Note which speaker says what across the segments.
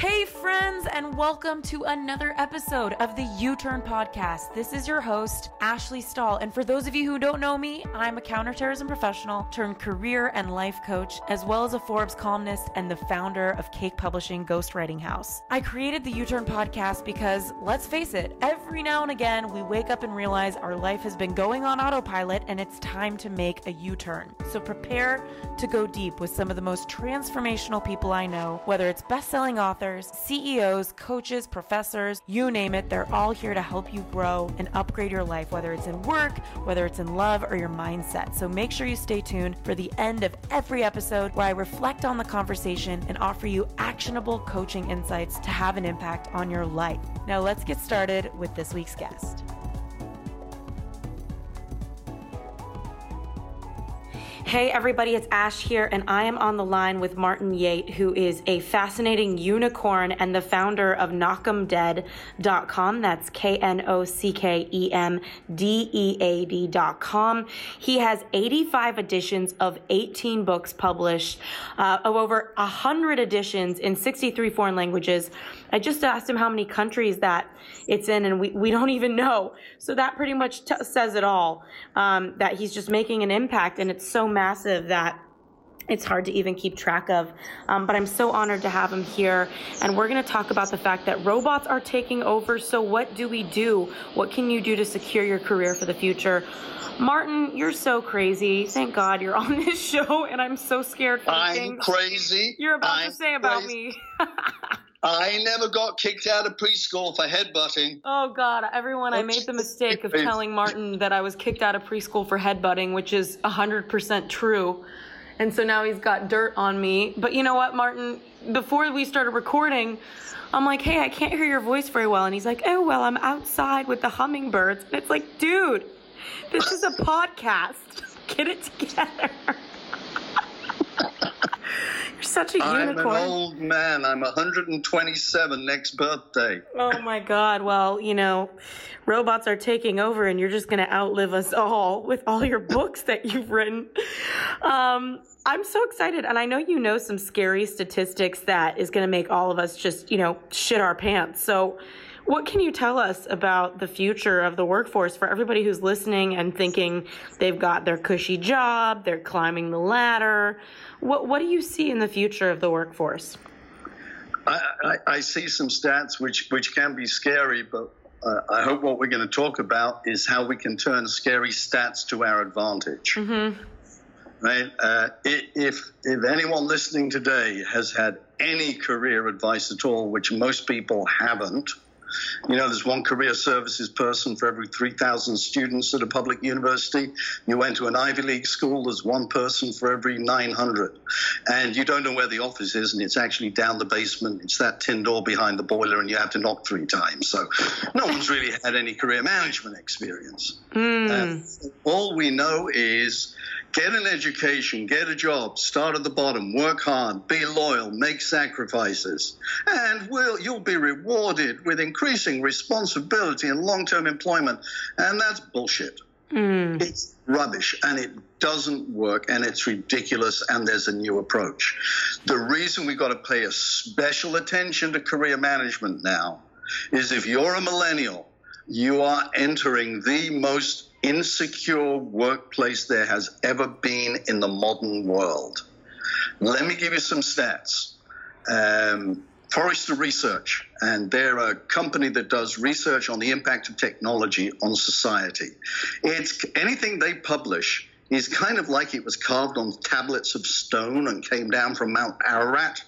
Speaker 1: Hey, friends, and welcome to another episode of the You Turn Podcast. This is your host, Ashley Stahl. And for those of you who don't know me, I'm a counterterrorism professional turned career and life coach, as well as a Forbes columnist and the founder of Cake Publishing Ghostwriting House. I created the You Turn Podcast because, let's face it, every now and again we wake up and realize our life has been going on autopilot and it's time to make a U turn. So prepare to go deep with some of the most transformational people I know, whether it's best selling authors CEOs, coaches, professors, you name it, they're all here to help you grow and upgrade your life, whether it's in work, whether it's in love, or your mindset. So make sure you stay tuned for the end of every episode where I reflect on the conversation and offer you actionable coaching insights to have an impact on your life. Now, let's get started with this week's guest. Hey everybody, it's Ash here, and I am on the line with Martin Yate, who is a fascinating unicorn and the founder of knockemdead.com. That's K N O C K E M D E A D.com. He has 85 editions of 18 books published, uh, of over 100 editions in 63 foreign languages. I just asked him how many countries that it's in, and we, we don't even know. So that pretty much t- says it all um, that he's just making an impact, and it's so massive that it's hard to even keep track of. Um, but I'm so honored to have him here. And we're going to talk about the fact that robots are taking over. So, what do we do? What can you do to secure your career for the future? Martin, you're so crazy. Thank God you're on this show, and I'm so scared for
Speaker 2: I'm
Speaker 1: things
Speaker 2: crazy.
Speaker 1: you're about
Speaker 2: I'm
Speaker 1: to say about
Speaker 2: crazy.
Speaker 1: me.
Speaker 2: I never got kicked out of preschool for headbutting.
Speaker 1: Oh God, everyone, I made the mistake of telling Martin that I was kicked out of preschool for headbutting, which is 100% true. And so now he's got dirt on me. But you know what, Martin? Before we started recording, I'm like, hey, I can't hear your voice very well. And he's like, oh, well, I'm outside with the hummingbirds. And it's like, dude, this is a podcast. Get it together. You're such a
Speaker 2: I'm
Speaker 1: unicorn.
Speaker 2: an old man. I'm 127 next birthday.
Speaker 1: Oh my God. Well, you know, robots are taking over and you're just going to outlive us all with all your books that you've written. Um, I'm so excited. And I know you know some scary statistics that is going to make all of us just, you know, shit our pants. So, what can you tell us about the future of the workforce for everybody who's listening and thinking they've got their cushy job, they're climbing the ladder? What, what do you see in the future of the workforce?
Speaker 2: I, I, I see some stats which, which can be scary, but uh, I hope what we're going to talk about is how we can turn scary stats to our advantage. Right? Uh, if if anyone listening today has had any career advice at all, which most people haven't, you know, there's one career services person for every 3,000 students at a public university. You went to an Ivy League school, there's one person for every 900. And you don't know where the office is, and it's actually down the basement. It's that tin door behind the boiler, and you have to knock three times. So no one's really had any career management experience. Um, all we know is get an education, get a job, start at the bottom, work hard, be loyal, make sacrifices, and will you'll be rewarded with increasing responsibility and long-term employment. And that's bullshit. Hmm. It's rubbish and it doesn't work and it's ridiculous and there's a new approach. The reason we've got to pay a special attention to career management now is if you're a millennial, you are entering the most insecure workplace there has ever been in the modern world. Let me give you some stats. Um, Forrester Research, and they're a company that does research on the impact of technology on society. It's anything they publish is kind of like it was carved on tablets of stone and came down from Mount Ararat.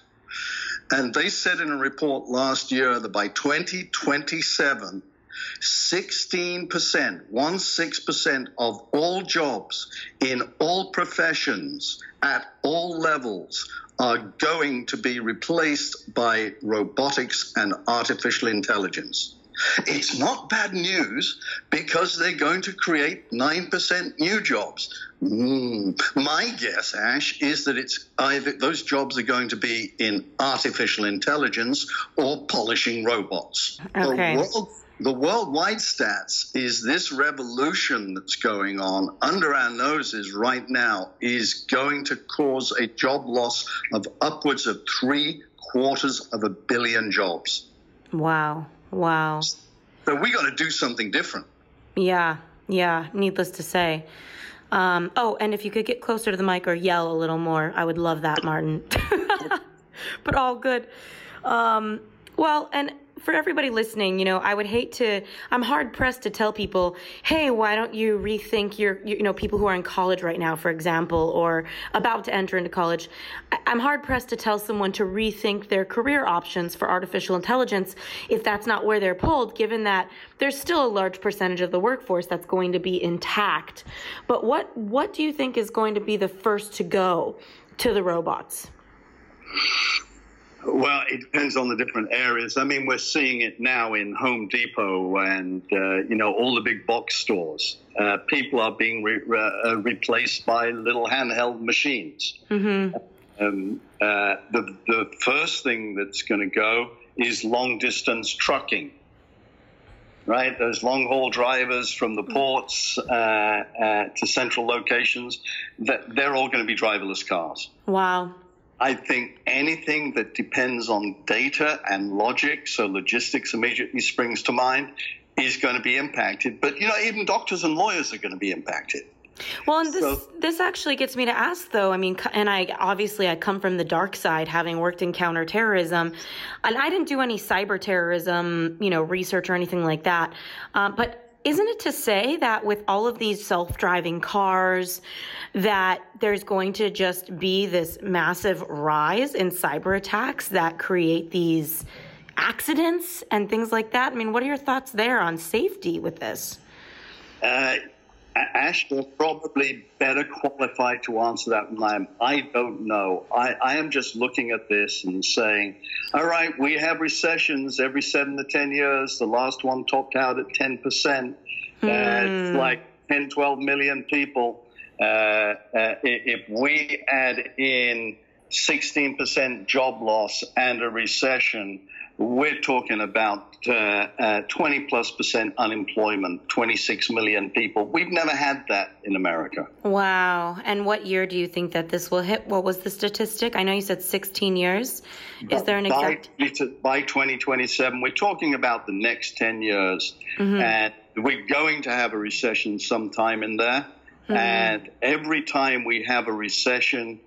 Speaker 2: And they said in a report last year that by 2027, 16%, one six percent of all jobs in all professions at all levels are going to be replaced by robotics and artificial intelligence. It's not bad news because they're going to create 9% new jobs. Mm, my guess, Ash, is that it's either those jobs are going to be in artificial intelligence or polishing robots.
Speaker 1: Okay.
Speaker 2: The world the worldwide stats is this revolution that's going on under our noses right now is going to cause a job loss of upwards of three quarters of a billion jobs.
Speaker 1: Wow. Wow.
Speaker 2: So we got to do something different.
Speaker 1: Yeah. Yeah. Needless to say. Um, oh, and if you could get closer to the mic or yell a little more, I would love that, Martin. but all good. Um, well, and for everybody listening, you know, I would hate to, I'm hard pressed to tell people, hey, why don't you rethink your, you know, people who are in college right now, for example, or about to enter into college. I'm hard pressed to tell someone to rethink their career options for artificial intelligence if that's not where they're pulled, given that there's still a large percentage of the workforce that's going to be intact. But what, what do you think is going to be the first to go to the robots?
Speaker 2: Well, it depends on the different areas. I mean, we're seeing it now in Home Depot and uh, you know all the big box stores. Uh, people are being re- uh, replaced by little handheld machines. Mm-hmm. Um, uh, the the first thing that's going to go is long distance trucking. Right, those long haul drivers from the ports uh, uh, to central locations, that they're all going to be driverless cars.
Speaker 1: Wow.
Speaker 2: I think anything that depends on data and logic, so logistics immediately springs to mind, is going to be impacted. But you know, even doctors and lawyers are going to be impacted.
Speaker 1: Well, and this so, this actually gets me to ask though. I mean, and I obviously I come from the dark side, having worked in counterterrorism, and I didn't do any cyber terrorism, you know, research or anything like that. Uh, but isn't it to say that with all of these self-driving cars that there's going to just be this massive rise in cyber attacks that create these accidents and things like that? I mean what are your thoughts there on safety with this?
Speaker 2: Uh, Ash, probably better qualified to answer that than I am. I don't know. I, I, am just looking at this and saying, all right, we have recessions every seven to 10 years. The last one topped out at 10%. Mm. Uh, hmm. like 10, 12 million people. Uh, uh, if we add in 16% job loss and a recession, we're talking about uh, uh, 20 plus percent unemployment, 26 million people. We've never had that in America.
Speaker 1: Wow. And what year do you think that this will hit? What was the statistic? I know you said 16 years. Is there an exact?
Speaker 2: By, by 2027, we're talking about the next 10 years. Mm-hmm. And we're going to have a recession sometime in there. Mm-hmm. And every time we have a recession,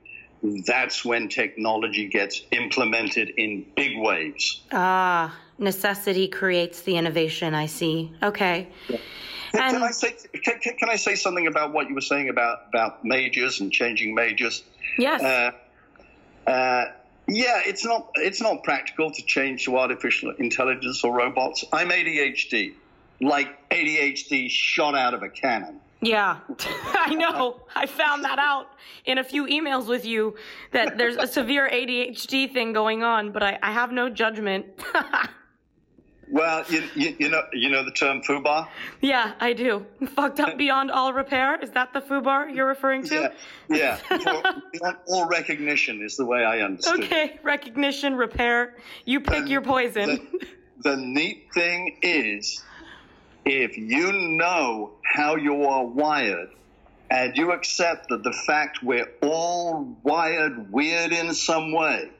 Speaker 2: that's when technology gets implemented in big waves.
Speaker 1: Ah, necessity creates the innovation. I see. Okay.
Speaker 2: Yeah. And, can I say can, can, I say something about what you were saying about about majors and changing majors?
Speaker 1: Yes. Uh,
Speaker 2: uh, yeah, it's not it's not practical to change to artificial intelligence or robots. I'm ADHD, like ADHD shot out of a cannon.
Speaker 1: Yeah, I know. I found that out in a few emails with you that there's a severe ADHD thing going on, but I, I have no judgment.
Speaker 2: well, you, you, you, know you know the term FUBAR?
Speaker 1: Yeah, I do. Fucked up beyond all repair. Is that the FUBAR you're referring to?
Speaker 2: Yeah, yeah. beyond all recognition is the way I understand.
Speaker 1: Okay, recognition, repair. You pick and your poison.
Speaker 2: The, the neat thing is if you know how you are wired and you accept that the fact we're all wired weird in some way,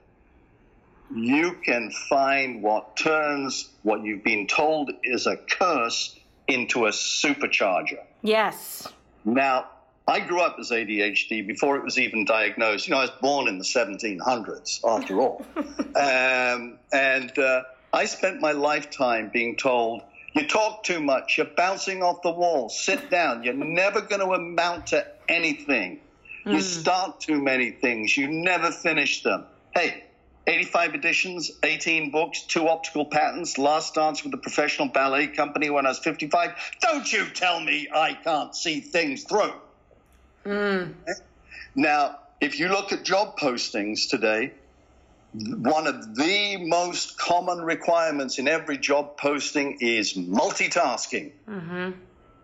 Speaker 2: you can find what turns what you've been told is a curse into a supercharger.
Speaker 1: Yes.
Speaker 2: Now, I grew up as ADHD before it was even diagnosed. You know, I was born in the 1700s, after all. um, and uh, I spent my lifetime being told, you talk too much. You're bouncing off the wall. Sit down. You're never going to amount to anything. Mm. You hmm. start too many things. You never finish them. Hey, 85 editions, 18 books, two optical patents, last dance with a professional ballet company when I was 55. Don't you tell me I can't see things through. Mm. Now, if you look at job postings today, one of the most common requirements in every job posting is multitasking. Mm-hmm.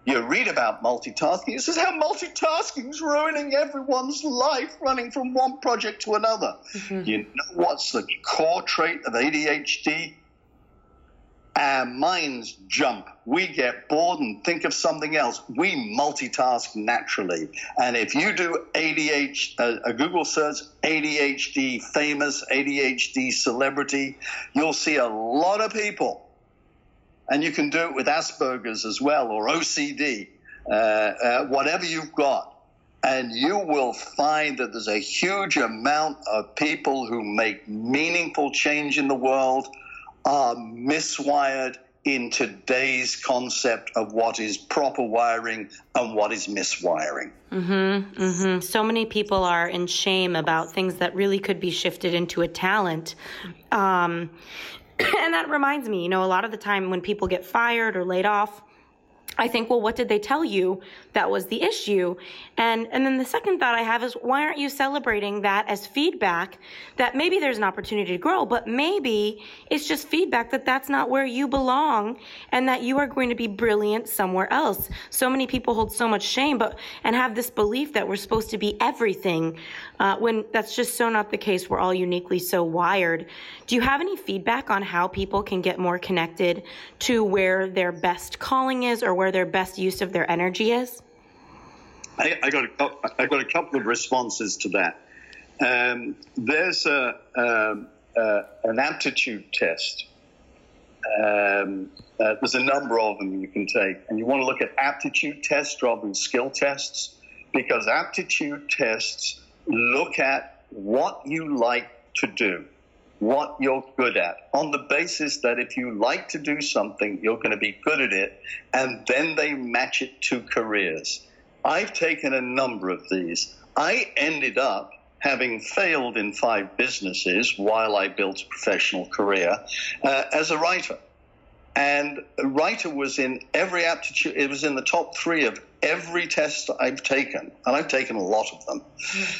Speaker 2: You read about multitasking. This is how multitasking is ruining everyone's life, running from one project to another. Mm-hmm. You know what's the core trait of ADHD? Our minds jump. We get bored and think of something else. We multitask naturally. And if you do ADHD, uh, a Google search, ADHD famous, ADHD celebrity, you'll see a lot of people. And you can do it with Asperger's as well or OCD, uh, uh, whatever you've got. And you will find that there's a huge amount of people who make meaningful change in the world are miswired in today's concept of what is proper wiring and what is miswiring.
Speaker 1: Mm-hmm, mm-hmm. So many people are in shame about things that really could be shifted into a talent. Um, and that reminds me, you know, a lot of the time when people get fired or laid off, I think, well, what did they tell you that was the issue? And, and then the second thought I have is why aren't you celebrating that as feedback that maybe there's an opportunity to grow, but maybe it's just feedback that that's not where you belong and that you are going to be brilliant somewhere else. So many people hold so much shame, but, and have this belief that we're supposed to be everything, uh, when that's just so not the case. We're all uniquely so wired. Do you have any feedback on how people can get more connected to where their best calling is or where their best use of their energy is?
Speaker 2: I, I got a, I got a couple of responses to that. Um, there's a, um, uh, an aptitude test. Um, uh, there's a number of them you can take, and you want to look at aptitude tests rather than skill tests because aptitude tests look at what you like to do what you're good at on the basis that if you like to do something, you're going to be good at it, and then they match it to careers. I've taken a number of these. I ended up having failed in five businesses while I built a professional career uh, as a writer. And a writer was in every aptitude, it was in the top three of every test I've taken, and I've taken a lot of them.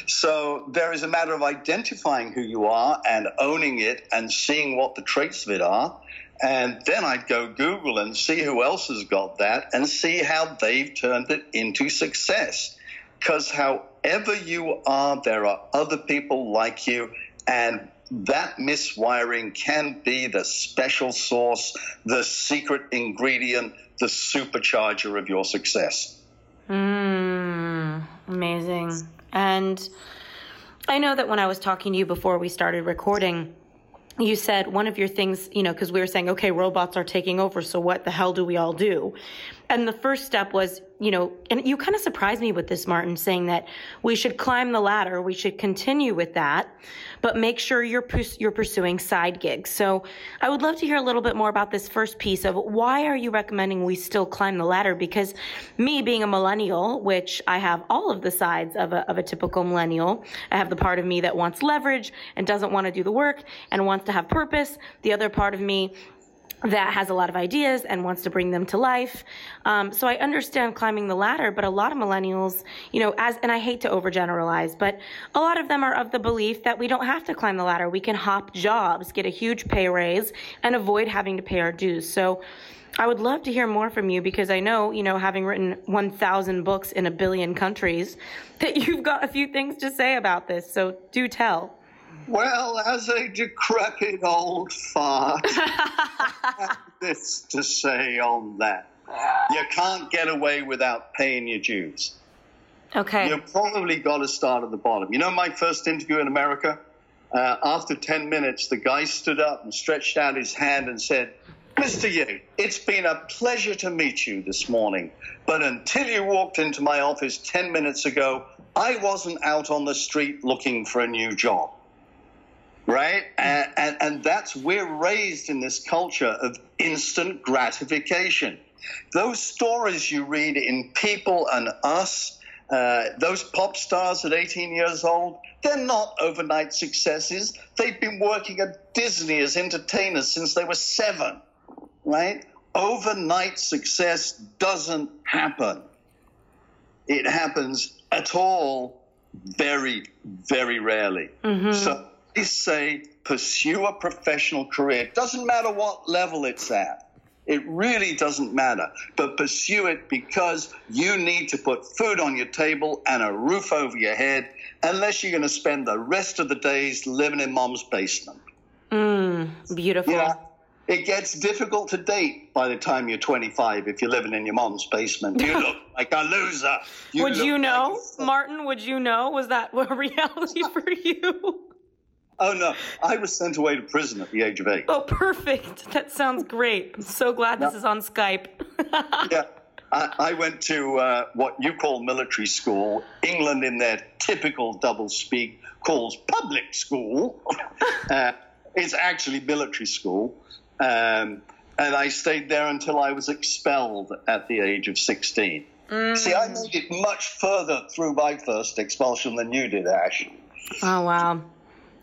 Speaker 2: So there is a matter of identifying who you are and owning it and seeing what the traits of it are. And then I'd go Google and see who else has got that and see how they've turned it into success. Because however you are, there are other people like you. And that miswiring can be the special sauce, the secret ingredient, the supercharger of your success.
Speaker 1: Mm, amazing. And I know that when I was talking to you before we started recording, you said one of your things, you know, because we were saying, okay, robots are taking over, so what the hell do we all do? And the first step was, you know, and you kind of surprised me with this, Martin, saying that we should climb the ladder, we should continue with that, but make sure you're you're pursuing side gigs. So I would love to hear a little bit more about this first piece of why are you recommending we still climb the ladder? Because me being a millennial, which I have all of the sides of a, of a typical millennial, I have the part of me that wants leverage and doesn't want to do the work and wants to have purpose. The other part of me that has a lot of ideas and wants to bring them to life. Um, so I understand climbing the ladder, but a lot of millennials, you know, as, and I hate to overgeneralize, but a lot of them are of the belief that we don't have to climb the ladder. We can hop jobs, get a huge pay raise, and avoid having to pay our dues. So I would love to hear more from you because I know, you know, having written 1,000 books in a billion countries, that you've got a few things to say about this. So do tell.
Speaker 2: Well, as a decrepit old fart, this to say on that. You can't get away without paying your dues.
Speaker 1: Okay.
Speaker 2: You've probably got to start at the bottom. You know, my first interview in America, uh, after 10 minutes, the guy stood up and stretched out his hand and said, Mr. Yu, it's been a pleasure to meet you this morning. But until you walked into my office 10 minutes ago, I wasn't out on the street looking for a new job right? And, and, and, that's, we're raised in this culture of instant gratification. Those stories you read in People and Us, uh, those pop stars at 18 years old, they're not overnight successes. They've been working at Disney as entertainers since they were seven, right? Overnight success doesn't happen. It happens at all very, very rarely. Mm-hmm. So I say pursue a professional career. It doesn't matter what level it's at. It really doesn't matter. But pursue it because you need to put food on your table and a roof over your head, unless you're going to spend the rest of the days living in mom's basement.
Speaker 1: Mm, beautiful.
Speaker 2: Yeah. it gets difficult to date by the time you're 25 if you're living in your mom's basement. You look like a loser.
Speaker 1: You would you know, like Martin? Would you know? Was that a reality for you?
Speaker 2: Oh no, I was sent away to prison at the age of eight.
Speaker 1: Oh, perfect. That sounds great. I'm so glad this is on Skype.
Speaker 2: yeah. I, I went to uh, what you call military school. England, in their typical double speak, calls public school. uh, it's actually military school. Um, and I stayed there until I was expelled at the age of 16. Mm. See, I made it much further through my first expulsion than you did, Ash.
Speaker 1: Oh, wow.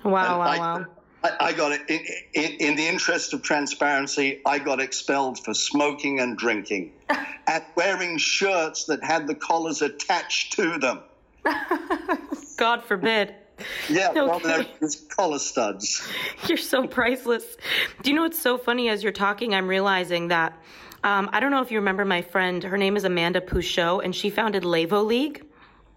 Speaker 1: Wow, wow,
Speaker 2: I,
Speaker 1: wow.
Speaker 2: I, I got it. In, in, in, the interest of transparency, I got expelled for smoking and drinking and wearing shirts that had the collars attached to them.
Speaker 1: God forbid.
Speaker 2: Yeah, okay. well, they're collar studs.
Speaker 1: You're so priceless. Do you know what's so funny? As you're talking, I'm realizing that um, I don't know if you remember my friend. Her name is Amanda Pouchot, and she founded Levo League.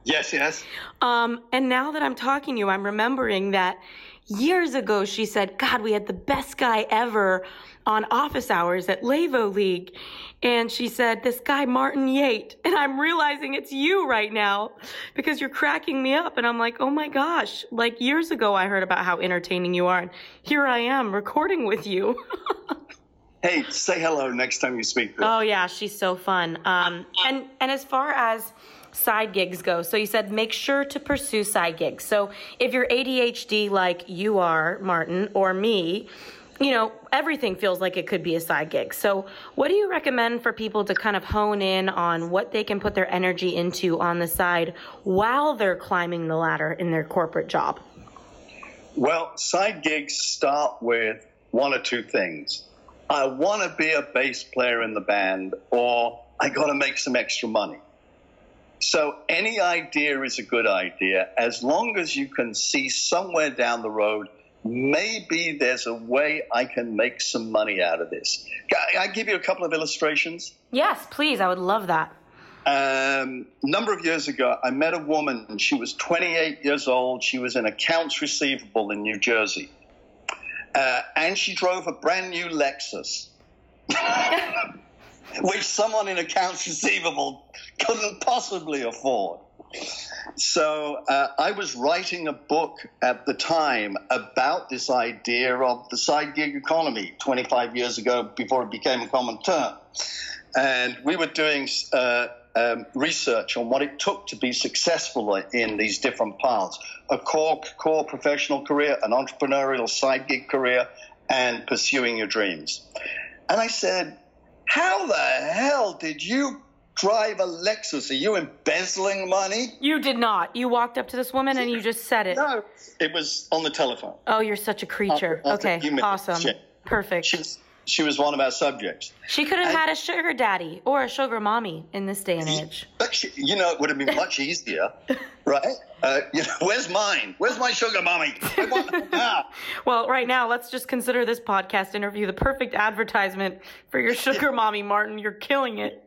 Speaker 2: Yes, yes.
Speaker 1: Um, and now that I'm talking to you, I'm remembering that years ago she said, God, we had the best guy ever on office hours at Levo League. And she said, this guy, Martin Yate. And I'm realizing it's you right now because you're cracking me up. And I'm like, oh my gosh, like years ago I heard about how entertaining you are. And here I am recording with you.
Speaker 2: hey, say hello next time you speak.
Speaker 1: Oh yeah, she's so fun. Um, and, and as far as, side gigs go. So you said make sure to pursue side gigs. So if you're ADHD like you are, Martin, or me, you know, everything feels like it could be a side gig. So, what do you recommend for people to kind of hone in on what they can put their energy into on the side while they're climbing the ladder in their corporate job?
Speaker 2: Well, side gigs start with one or two things. I want to be a bass player in the band, or I got to make some extra money. So any idea is a good idea as long as you can see somewhere down the road, maybe there's a way I can make some money out of this. Can I give you a couple of illustrations?
Speaker 1: Yes, please. I would love that.
Speaker 2: Um, a number of years ago, I met a woman. She was 28 years old. She was in accounts receivable in New Jersey. Uh, and she drove a brand new Lexus. which someone in accounts receivable couldn't possibly afford. So uh, I was writing a book at the time about this idea of the side gig economy 25 years ago before it became a common term. And we were doing uh, um, research on what it took to be successful in these different paths a core, core professional career, an entrepreneurial side gig career, and pursuing your dreams. And I said, how the hell did you drive a Lexus? Are you embezzling money?
Speaker 1: You did not. You walked up to this woman and you just said it.
Speaker 2: No, it was on the telephone.
Speaker 1: Oh, you're such a creature. Uh, uh, okay, awesome. Perfect.
Speaker 2: She was, she was one of our subjects.
Speaker 1: She could have and, had a sugar daddy or a sugar mommy in this day and age.
Speaker 2: But she, you know, it would have been much easier, right? Uh, you know, where's mine? Where's my sugar mommy? I want now.
Speaker 1: well, right now, let's just consider this podcast interview the perfect advertisement for your sugar mommy, Martin. You're killing it.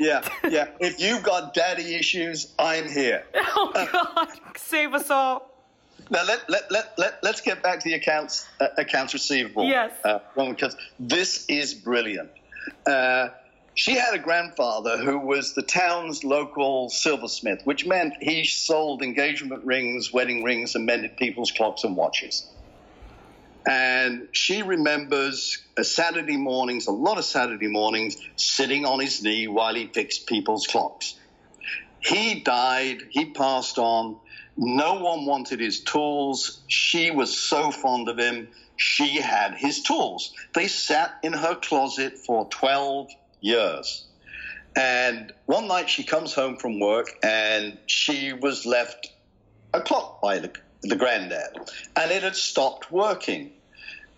Speaker 2: yeah, yeah. If you've got daddy issues, I'm here.
Speaker 1: Oh God, save us all.
Speaker 2: Now let let let let let's get back to the accounts uh, accounts receivable.
Speaker 1: Yes. Uh,
Speaker 2: because this is brilliant. Uh, she had a grandfather who was the town's local silversmith, which meant he sold engagement rings, wedding rings, and mended people's clocks and watches. And she remembers Saturday mornings, a lot of Saturday mornings, sitting on his knee while he fixed people's clocks. He died, he passed on. No one wanted his tools. She was so fond of him. She had his tools. They sat in her closet for 12 years. And one night she comes home from work and she was left a clock by the, the granddad. And it had stopped working.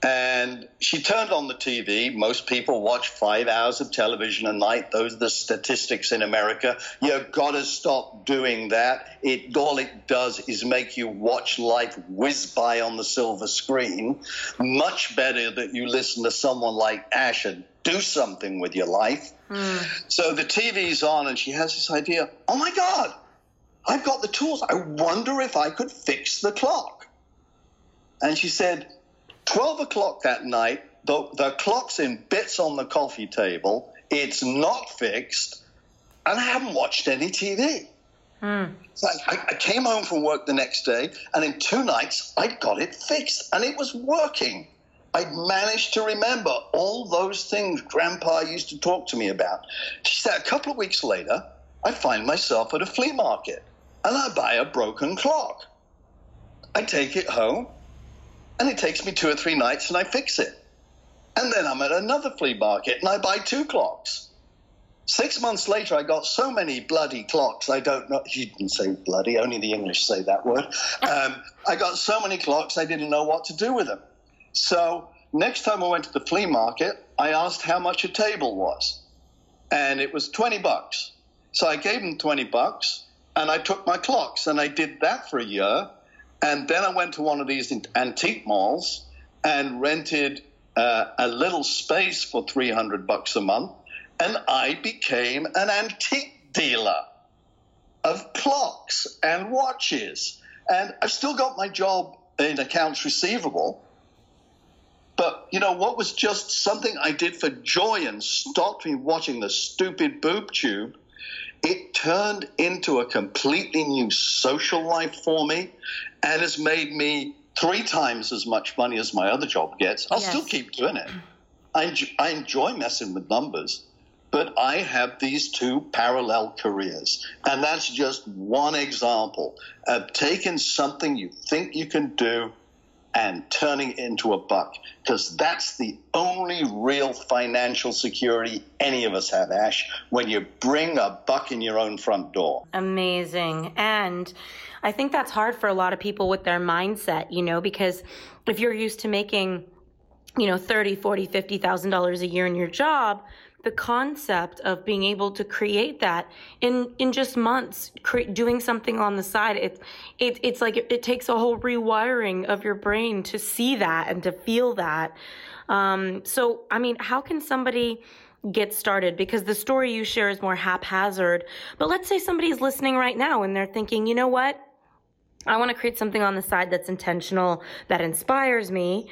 Speaker 2: And she turned on the TV. Most people watch five hours of television a night. Those are the statistics in America. You've got to stop doing that. It all it does is make you watch life whiz by on the silver screen. Much better that you listen to someone like Ash and do something with your life. Mm. So the TV's on, and she has this idea. Oh my God, I've got the tools. I wonder if I could fix the clock. And she said 12 o'clock that night, the, the clock's in bits on the coffee table. It's not fixed, and I haven't watched any TV. Mm. So I, I, came home from work the next day, and in two nights, I got it fixed, and it was working. I'd managed to remember all those things Grandpa used to talk to me about. She said, a couple of weeks later, I find myself at a flea market, and I buy a broken clock. I take it home, and it takes me two or three nights, and I fix it. And then I'm at another flea market, and I buy two clocks. Six months later, I got so many bloody clocks. I don't know. You didn't say bloody, only the English say that word. Um, I got so many clocks, I didn't know what to do with them. So, next time I went to the flea market, I asked how much a table was. And it was 20 bucks. So I gave them 20 bucks and I took my clocks and I did that for a year. And then I went to one of these antique malls and rented uh, a little space for 300 bucks a month and I became an antique dealer of clocks and watches. And I've still got my job in accounts receivable. But, you know, what was just something I did for joy and stopped me watching the stupid boob tube, it turned into a completely new social life for me and has made me three times as much money as my other job gets. I'll yes. still keep doing it. I enjoy, I enjoy messing with numbers but I have these two parallel careers. And that's just one example of taking something you think you can do and turning it into a buck. Because that's the only real financial security any of us have, Ash, when you bring a buck in your own front door.
Speaker 1: Amazing. And I think that's hard for a lot of people with their mindset, you know, because if you're used to making, you know, 30, 40, 50,000 dollars a year in your job, the concept of being able to create that in in just months cre- doing something on the side it, it it's like it, it, takes a whole rewiring of your brain to see that and to feel that. Um, so i mean how can somebody get started? Because the story you share is more haphazard but let's say somebody's listening right now and they're thinking you know what I want to create something on the side that's intentional, that inspires me.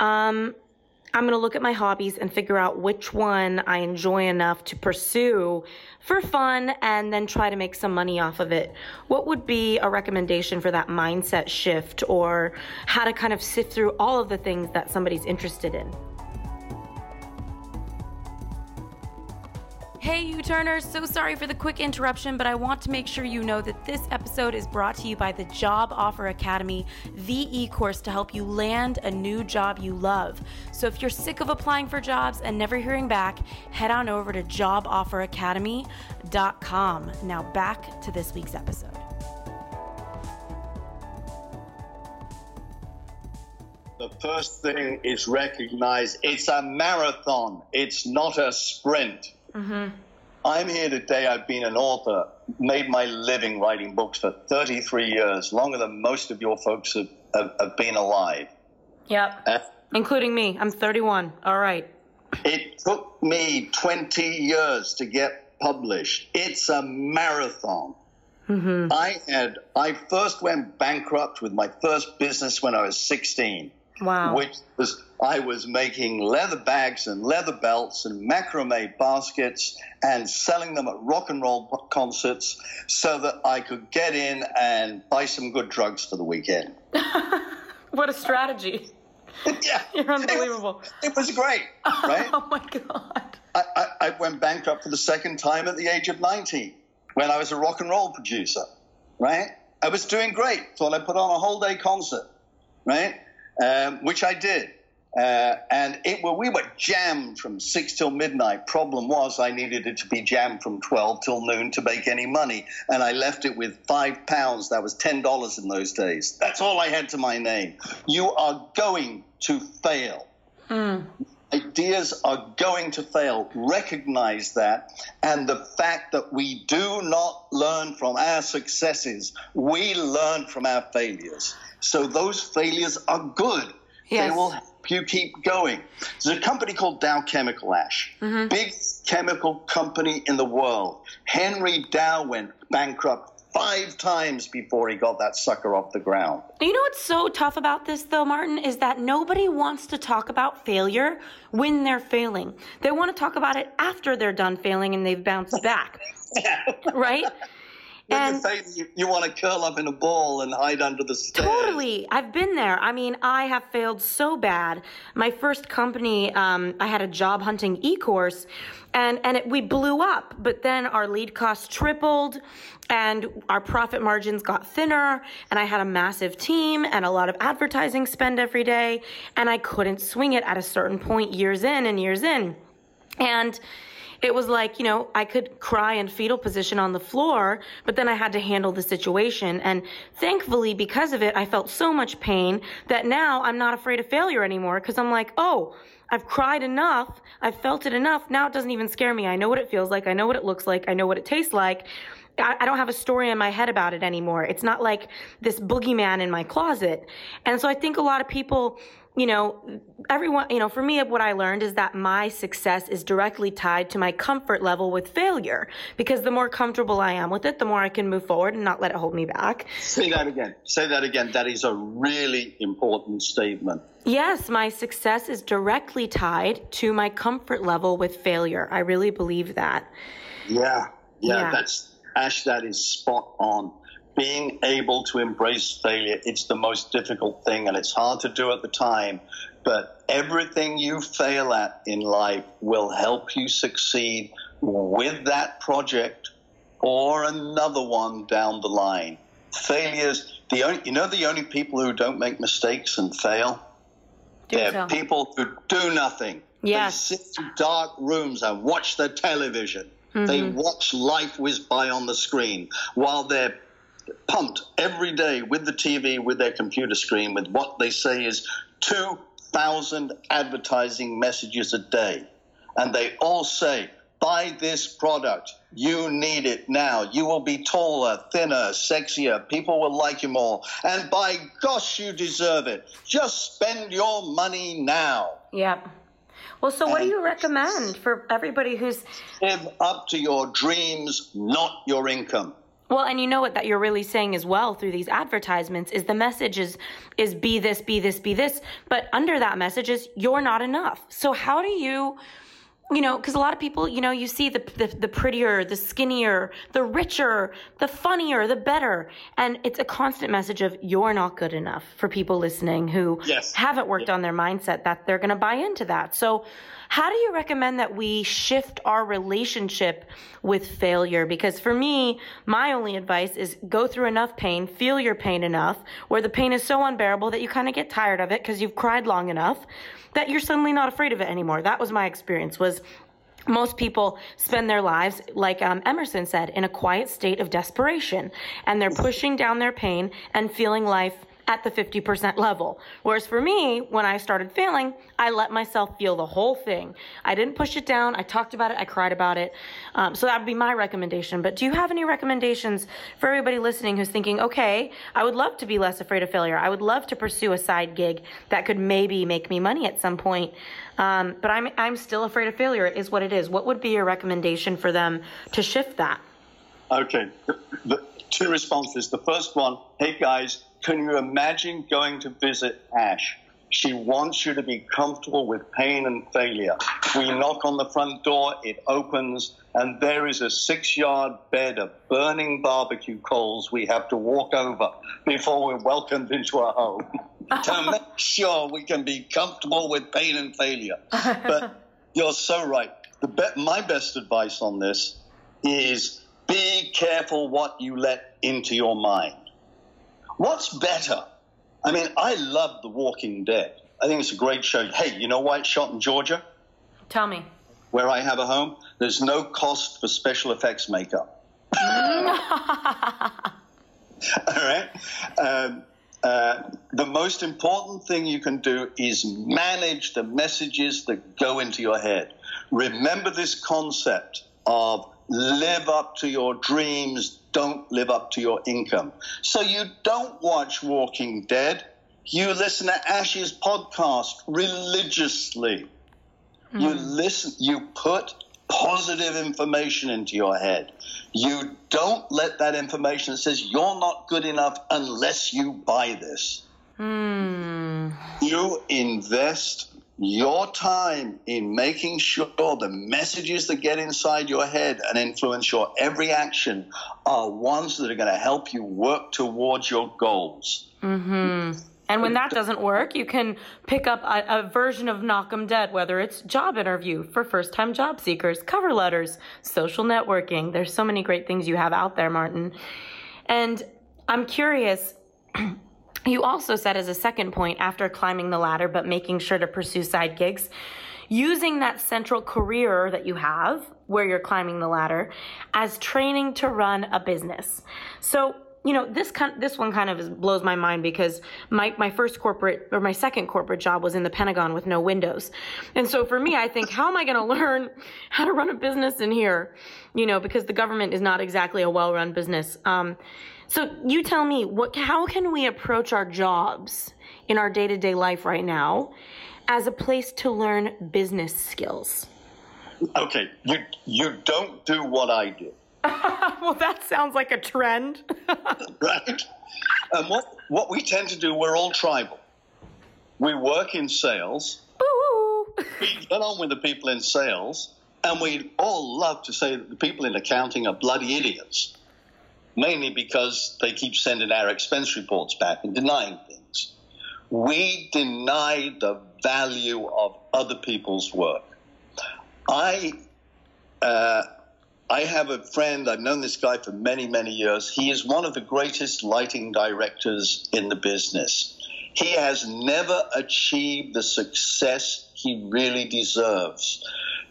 Speaker 1: Um, I'm going to look at my hobbies and figure out which one I enjoy enough to pursue for fun and then try to make some money off of it. What would be a recommendation for that mindset shift or how to kind of sift through all of the things that somebody's interested in? Hey, U Turners, so sorry for the quick interruption, but I want to make sure you know that this episode is brought to you by the Job Offer Academy, the e course to help you land a new job you love. So if you're sick of applying for jobs and never hearing back, head on over to jobofferacademy.com. Now back to this week's episode.
Speaker 2: The first thing is recognize it's a marathon, it's not a sprint. Mm-hmm. I'm here today. I've been an author, made my living writing books for 33 years, longer than most of your folks have, have, have been alive.
Speaker 1: Yep. Uh, Including me. I'm 31. All right.
Speaker 2: It took me 20 years to get published. It's a marathon. Mm-hmm. I had I first went bankrupt with my first business when I was 16.
Speaker 1: Wow.
Speaker 2: Which was I was making leather bags and leather belts and macrame baskets and selling them at rock and roll concerts so that I could get in and buy some good drugs for the weekend.
Speaker 1: what a strategy.
Speaker 2: yeah.
Speaker 1: You're unbelievable.
Speaker 2: It was, it was great, right?
Speaker 1: oh my God.
Speaker 2: I, I, I went bankrupt for the second time at the age of 19 when I was a rock and roll producer, right? I was doing great. Thought I'd put on a whole day concert, right? Um, which I did. Uh, and it well, we were jammed from six till midnight. Problem was, I needed it to be jammed from twelve till noon to make any money, and I left it with five pounds. That was ten dollars in those days. That's all I had to my name. You are going to fail. Mm. Ideas are going to fail. Recognize that, and the fact that we do not learn from our successes, we learn from our failures. So those failures are good. Yes. They will help you keep going. There's a company called Dow Chemical Ash, mm-hmm. big chemical company in the world. Henry Dow went bankrupt five times before he got that sucker off the ground.
Speaker 1: You know what's so tough about this, though, Martin, is that nobody wants to talk about failure when they're failing. They want to talk about it after they're done failing and they've bounced back. right?
Speaker 2: And you, you, you want to curl up in a ball and hide under the stairs.
Speaker 1: Totally. I've been there. I mean, I have failed so bad. My first company, um, I had a job hunting e-course and, and it, we blew up, but then our lead costs tripled and our profit margins got thinner and I had a massive team and a lot of advertising spend every day and I couldn't swing it at a certain point years in and years in. And it was like, you know, I could cry in fetal position on the floor, but then I had to handle the situation. And thankfully, because of it, I felt so much pain that now I'm not afraid of failure anymore because I'm like, oh, I've cried enough. I've felt it enough. Now it doesn't even scare me. I know what it feels like. I know what it looks like. I know what it tastes like. I, don't have a story in my head about it anymore. It's not like this boogeyman in my closet. And so I think a lot of people you know, everyone, you know, for me, what I learned is that my success is directly tied to my comfort level with failure. Because the more comfortable I am with it, the more I can move forward and not let it hold me back.
Speaker 2: Say that again. Say that again. That is a really important statement.
Speaker 1: Yes, my success is directly tied to my comfort level with failure. I really believe that.
Speaker 2: Yeah. Yeah. yeah. That's, Ash, that is spot on being able to embrace failure, it's the most difficult thing and it's hard to do at the time. But everything you fail at in life will help you succeed with that project or another one down the line. Failures, the only, you know, the only people who don't make mistakes and fail? Do They're so. people who do nothing.
Speaker 1: Yes.
Speaker 2: They sit in dark rooms and watch the television. Mm-hmm. They watch life whiz by on the screen while they're pumped every day with the TV, with their computer screen, with what they say is 2,000 advertising messages a day. And they all say, buy this product. You need it now. You will be taller, thinner, sexier. People will like you more. And by gosh, you deserve it. Just spend your money now.
Speaker 1: Yep. Well, so what do you recommend for everybody who's.
Speaker 2: Live up to your dreams, not your income.
Speaker 1: Well, and you know what that you're really saying as well through these advertisements is the message is is be this, be this, be this, but under that message is you're not enough. So how do you you know, because a lot of people, you know, you see the, the, the prettier, the skinnier, the richer, the funnier, the better, and it's a constant message of you're not good enough for people listening who
Speaker 2: yes.
Speaker 1: haven't worked on their mindset that they're going to buy into that. So, how do you recommend that we shift our relationship with failure? Because for me, my only advice is go through enough pain, feel your pain enough, where the pain is so unbearable that you kind of get tired of it because you've cried long enough that you're suddenly not afraid of it anymore. That was my experience was most people spend their lives, like um, Emerson said, in a quiet state of desperation, and they're pushing down their pain and feeling life at the 50% level. Whereas for me, when I started failing, I let myself feel the whole thing. I didn't push it down. I talked about it. I cried about it. Um, so that would be my recommendation. But do you have any recommendations for everybody listening who's thinking, okay, I would love to be less afraid of failure. I would love to pursue a side gig that could maybe make me money at some point. Um, but I'm, I'm still afraid of failure is what it is. What would be your recommendation for them to shift that?
Speaker 2: Okay. The, two responses. The first one, hey guys, can you imagine going to visit Ash? She wants you to be comfortable with pain and failure. We knock on the front door, it opens, and there is a six yard bed of burning barbecue coals we have to walk over before we're welcomed into our home to make sure we can be comfortable with pain and failure. But you're so right. The be- my best advice on this is be careful what you let into your mind. What's better? I mean, I love The Walking Dead. I think it's a great show. Hey, you know why it's shot in Georgia?
Speaker 1: Tell me.
Speaker 2: Where I have a home, there's no cost for special effects makeup. All right. Um, uh, the most important thing you can do is manage the messages that go into your head. Remember this concept of live up to your dreams, don't live up to your income. So you don't watch Walking Dead. You listen to Ash's podcast religiously. Mm. You listen, you put positive information into your head. You don't let that information that says you're not good enough unless you buy this.
Speaker 1: Hmm.
Speaker 2: You invest your time in making sure the messages that get inside your head and influence your every action are ones that are going to help you work towards your goals.
Speaker 1: Mm-hmm. And when that doesn't work, you can pick up a, a version of Knock 'em Dead, whether it's job interview for first time job seekers, cover letters, social networking. There's so many great things you have out there, Martin. And I'm curious. You also said as a second point after climbing the ladder, but making sure to pursue side gigs, using that central career that you have where you're climbing the ladder as training to run a business. So, you know, this kind, this one kind of blows my mind because my, my first corporate or my second corporate job was in the Pentagon with no windows. And so for me, I think, how am I going to learn how to run a business in here? You know, because the government is not exactly a well run business. Um, so you tell me, what, how can we approach our jobs in our day to day life right now as a place to learn business skills?
Speaker 2: Okay, you you don't do what I do.
Speaker 1: well, that sounds like a trend.
Speaker 2: right? And what, what we tend to do, we're all tribal. We work in sales.
Speaker 1: Boo!
Speaker 2: We get on with the people in sales, and we all love to say that the people in accounting are bloody idiots mainly because they keep sending our expense reports back and denying things. We deny the value of other people's work. I, uh, I have a friend, I've known this guy for many, many years. He is one of the greatest lighting directors in the business. He has never achieved the success he really deserves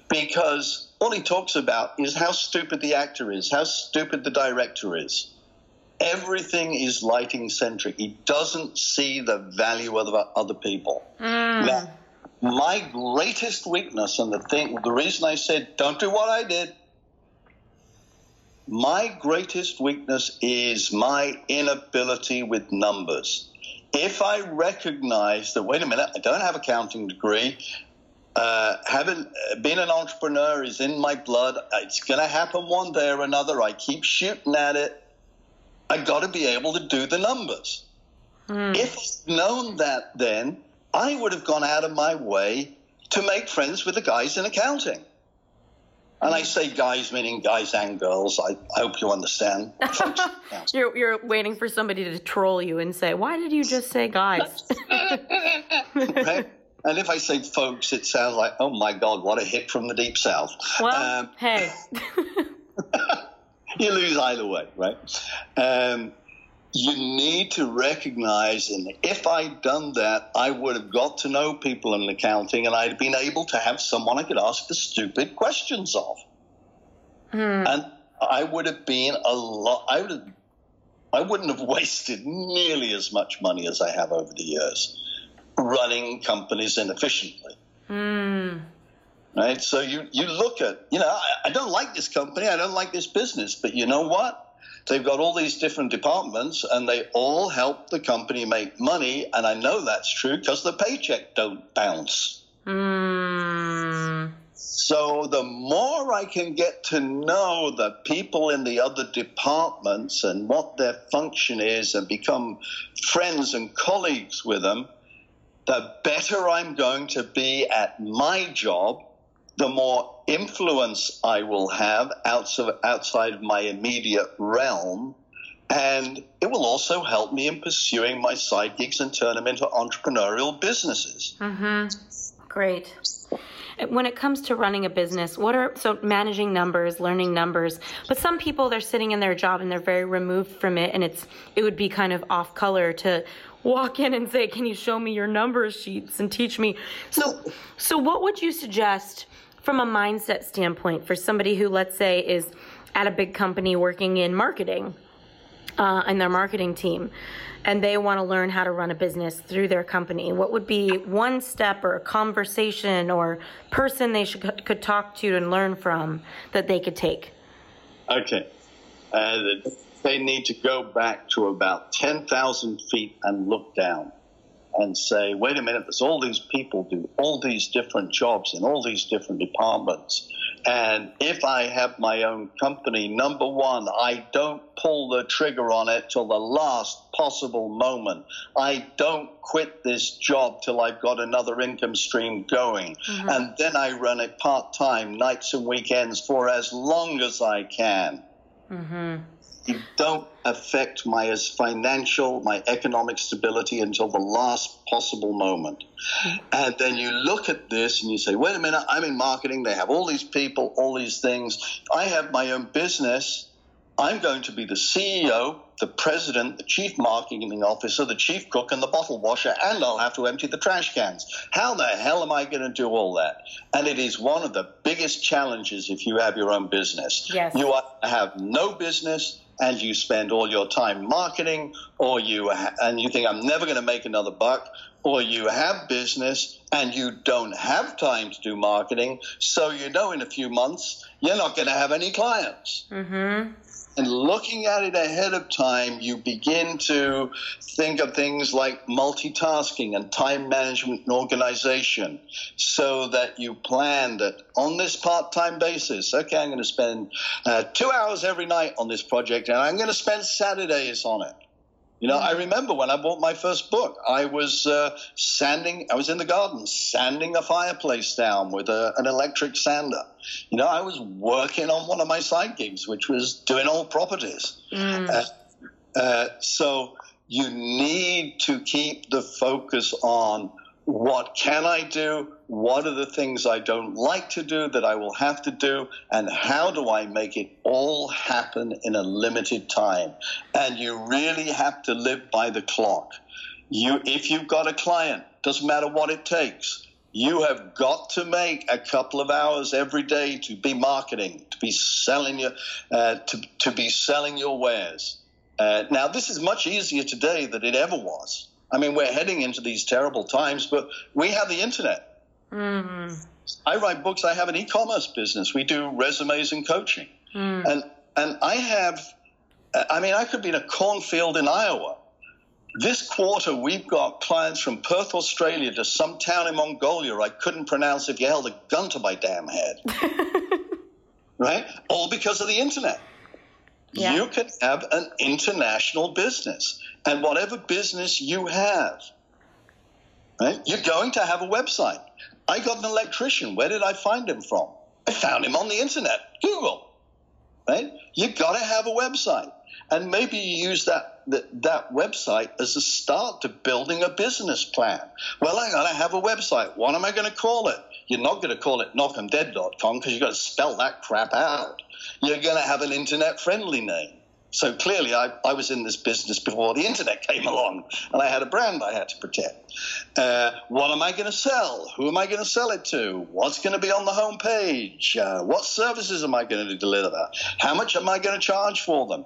Speaker 2: because all he talks about is how stupid the actor is, how stupid the director is. Everything is lighting centric. He doesn't see the value of other people.
Speaker 1: Mm.
Speaker 2: Now, my greatest weakness, and the thing, the reason I said don't do what I did, my greatest weakness is my inability with numbers. If I recognize that, wait a minute, I don't have a accounting degree, uh, having uh, been an entrepreneur is in my blood. It's going to happen one day or another. I keep shooting at it. I got to be able to do the numbers.
Speaker 1: Mm.
Speaker 2: If I'd known that then, I would have gone out of my way to make friends with the guys in accounting. And I say guys, meaning guys and girls. I, I hope you understand.
Speaker 1: you're, you're waiting for somebody to troll you and say, why did you just say guys?
Speaker 2: right? And if I say folks, it sounds like, oh my God, what a hit from the deep south.
Speaker 1: Well, um, hey.
Speaker 2: you lose either way, right? Um, you need to recognize, and if I'd done that, I would have got to know people in accounting and I'd been able to have someone I could ask the stupid questions of.
Speaker 1: Hmm.
Speaker 2: And I would have been a lot, I would have, I wouldn't have wasted nearly as much money as I have over the years running companies inefficiently.
Speaker 1: Mm.
Speaker 2: Right? So you, you look at, you know, I, I don't like this company, I don't like this business, but you know what? They've got all these different departments and they all help the company make money. And I know that's true because the paycheck don't bounce.
Speaker 1: Mm.
Speaker 2: So the more I can get to know the people in the other departments and what their function is and become friends and colleagues with them, the better I'm going to be at my job, the more influence I will have outside, of my immediate realm. And it will also help me in pursuing my side gigs and turn them into entrepreneurial businesses.
Speaker 1: Mm-hmm. Great. When it comes to running a business, what are so managing numbers, learning numbers? But some people they're sitting in their job and they're very removed from it, and it's it would be kind of off color to walk in and say, "Can you show me your numbers sheets and teach me?" So, so what would you suggest from a mindset standpoint for somebody who, let's say, is at a big company working in marketing uh, and their marketing team, and they want to learn how to run a business through their company? What would be one step or a conversation or person they should could talk to and learn from that they could take?
Speaker 2: Okay. Uh, they need to go back to about 10,000 feet and look down. and say, wait a minute, there's all these people do all these different jobs in all these different departments. And if I have my own company, number one, I don't pull the trigger on it till the last possible moment. I don't quit this job till I've got another income stream going. Mm-hmm. And then I run it part time, nights and weekends, for as long as I can. Mm-hmm you don't affect my financial, my economic stability until the last possible moment. And then you look at this and you say, wait a minute, I'm in marketing. They have all these people, all these things. I have my own business. I'm going to be the CEO, the president, the chief marketing officer, the chief cook, and the bottle washer, and I'll have to empty the trash cans. How the hell am I going to do all that? And it is one of the biggest challenges if you have your own business.
Speaker 1: Yes.
Speaker 2: You have no business and you spend all your time marketing, or you ha- and you think I'm never going to make another buck, or you have business and you don't have time to do marketing, so you know in a few months you're not going to have any clients. Mm-hmm. And looking at it ahead of time, you begin to think of things like multitasking and time management and organization so that you plan that on this part time basis, okay, I'm going to spend uh, two hours every night on this project and I'm going to spend Saturdays on it. You know, I remember when I bought my first book, I was uh, sanding, I was in the garden sanding a fireplace down with a, an electric sander. You know, I was working on one of my side gigs, which was doing old properties. Mm. Uh, uh, so you need to keep the focus on what can I do? What are the things I don't like to do that I will have to do? And how do I make it all happen in a limited time? And you really have to live by the clock. You, if you've got a client, doesn't matter what it takes. You have got to make a couple of hours every day to be marketing, to be selling your, uh, to, to be selling your wares. Uh, now, this is much easier today than it ever was. I mean, we're heading into these terrible times, but we have the internet. Mm-hmm. I write books. I have an e-commerce business. We do resumes and coaching, mm. and and I have. I mean, I could be in a cornfield in Iowa. This quarter, we've got clients from Perth, Australia, to some town in Mongolia I couldn't pronounce if you held a gun to my damn head. right? All because of the internet. Yeah. You can have an international business. And whatever business you have, right, you're going to have a website. I got an electrician. Where did I find him from? I found him on the internet, Google. Right? You got to have a website. And maybe you use that, that, that website as a start to building a business plan. Well, I got to have a website. What am I going to call it? You're not going to call it knockemdead.com because you've got to spell that crap out. You're going to have an internet friendly name. So clearly, I, I, was in this business before the internet came along, and I had a brand I had to protect. Uh, what am I going to sell? Who am I going to sell it to? What's going to be on the homepage? Uh, what services am I going to deliver? How much am I going to charge for them?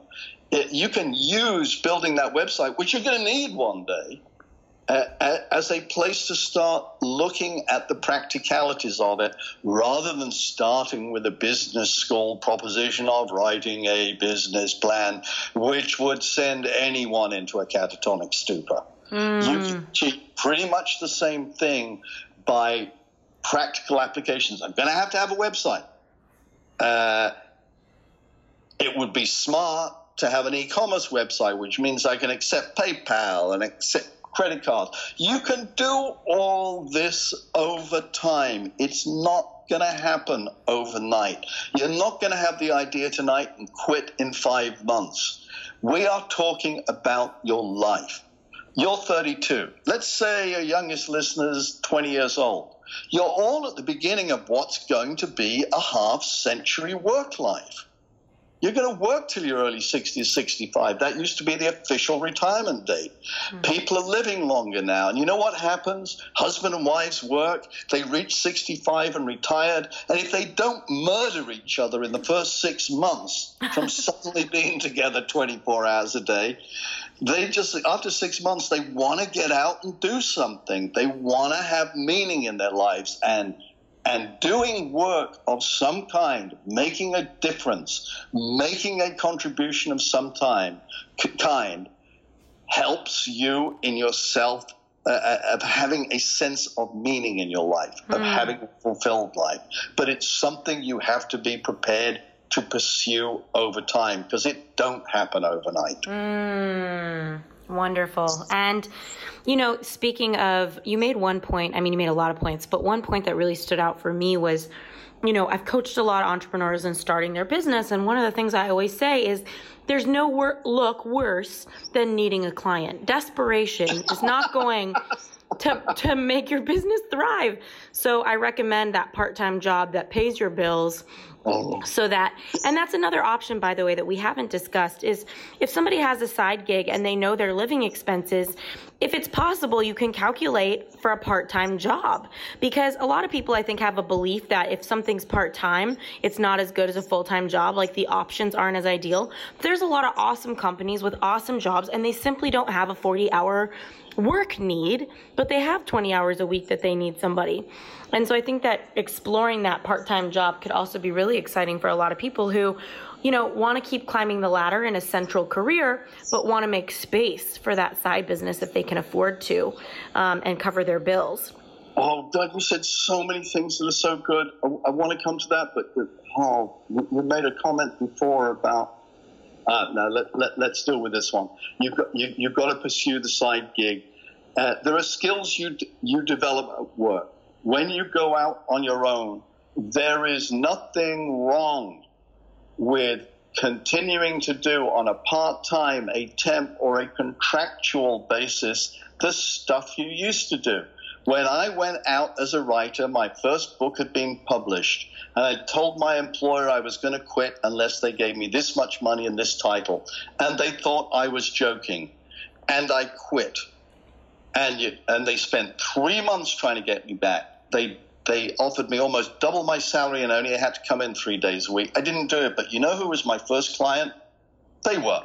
Speaker 2: It, you can use building that website, which you're going to need one day, uh, as a place to start looking at the practicalities of it rather than starting with a business school proposition of writing a business plan, which would send anyone into a catatonic stupor. Mm. You can achieve pretty much the same thing by practical applications. I'm going to have to have a website. Uh, it would be smart to have an e-commerce website, which means I can accept PayPal and accept credit cards. You can do all this over time. It's not going to happen overnight. You're not going to have the idea tonight and quit in five months. We are talking about your life. You're 32. Let's say your youngest listener's 20 years old. You're all at the beginning of what's going to be a half century work life. You're going to work till you're early 60s, 65. That used to be the official retirement date. Mm-hmm. People are living longer now. And you know what happens? Husband and wives work, they reach 65 and retired. And if they don't murder each other in the first six months from suddenly being together 24 hours a day, they just, after six months, they want to get out and do something. They want to have meaning in their lives. And and doing work of some kind, making a difference, making a contribution of some time, kind, helps you in yourself uh, uh, of having a sense of meaning in your life, of mm. having a fulfilled life. But it's something you have to be prepared to pursue over time because it don't happen overnight.
Speaker 1: Mm, wonderful. And you know, speaking of, you made one point. I mean, you made a lot of points, but one point that really stood out for me was you know, I've coached a lot of entrepreneurs in starting their business. And one of the things I always say is there's no wor- look worse than needing a client. Desperation is not going to, to make your business thrive. So I recommend that part time job that pays your bills Oh. So that, and that's another option, by the way, that we haven't discussed is if somebody has a side gig and they know their living expenses, if it's possible, you can calculate for a part time job. Because a lot of people, I think, have a belief that if something's part time, it's not as good as a full time job. Like the options aren't as ideal. There's a lot of awesome companies with awesome jobs, and they simply don't have a 40 hour work need, but they have 20 hours a week that they need somebody. And so I think that exploring that part time job could also be really exciting for a lot of people who, you know, want to keep climbing the ladder in a central career, but want to make space for that side business if they can afford to um, and cover their bills.
Speaker 2: Oh, Doug, you said so many things that are so good. I, I want to come to that, but, oh, you made a comment before about uh, no, let, let, let's deal with this one. You've got, you, you've got to pursue the side gig. Uh, there are skills you, you develop at work. When you go out on your own, there is nothing wrong with continuing to do on a part time, a temp, or a contractual basis the stuff you used to do. When I went out as a writer, my first book had been published, and I told my employer I was going to quit unless they gave me this much money and this title. And they thought I was joking. And I quit. And, you, and they spent three months trying to get me back. They they offered me almost double my salary and only had to come in three days a week. I didn't do it, but you know who was my first client? They were.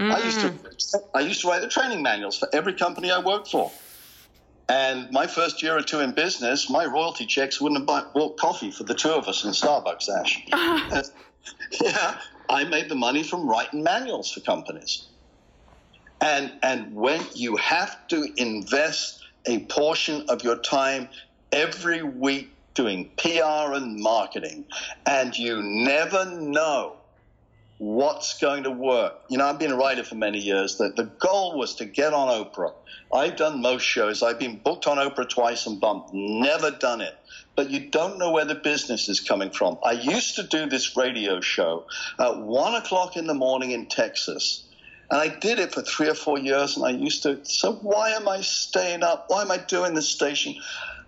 Speaker 2: Mm. I used to mm. I used to write the training manuals for every company I worked for. And my first year or two in business, my royalty checks wouldn't have bought coffee for the two of us in Starbucks, Ash. uh, yeah, I made the money from writing manuals for companies. And, and when you have to invest a portion of your time every week doing PR and marketing, and you never know what's going to work. You know, I've been a writer for many years. The, the goal was to get on Oprah. I've done most shows. I've been booked on Oprah twice and bumped. Never done it. But you don't know where the business is coming from. I used to do this radio show at one o'clock in the morning in Texas. And I did it for three or four years. And I used to, so why am I staying up? Why am I doing this station?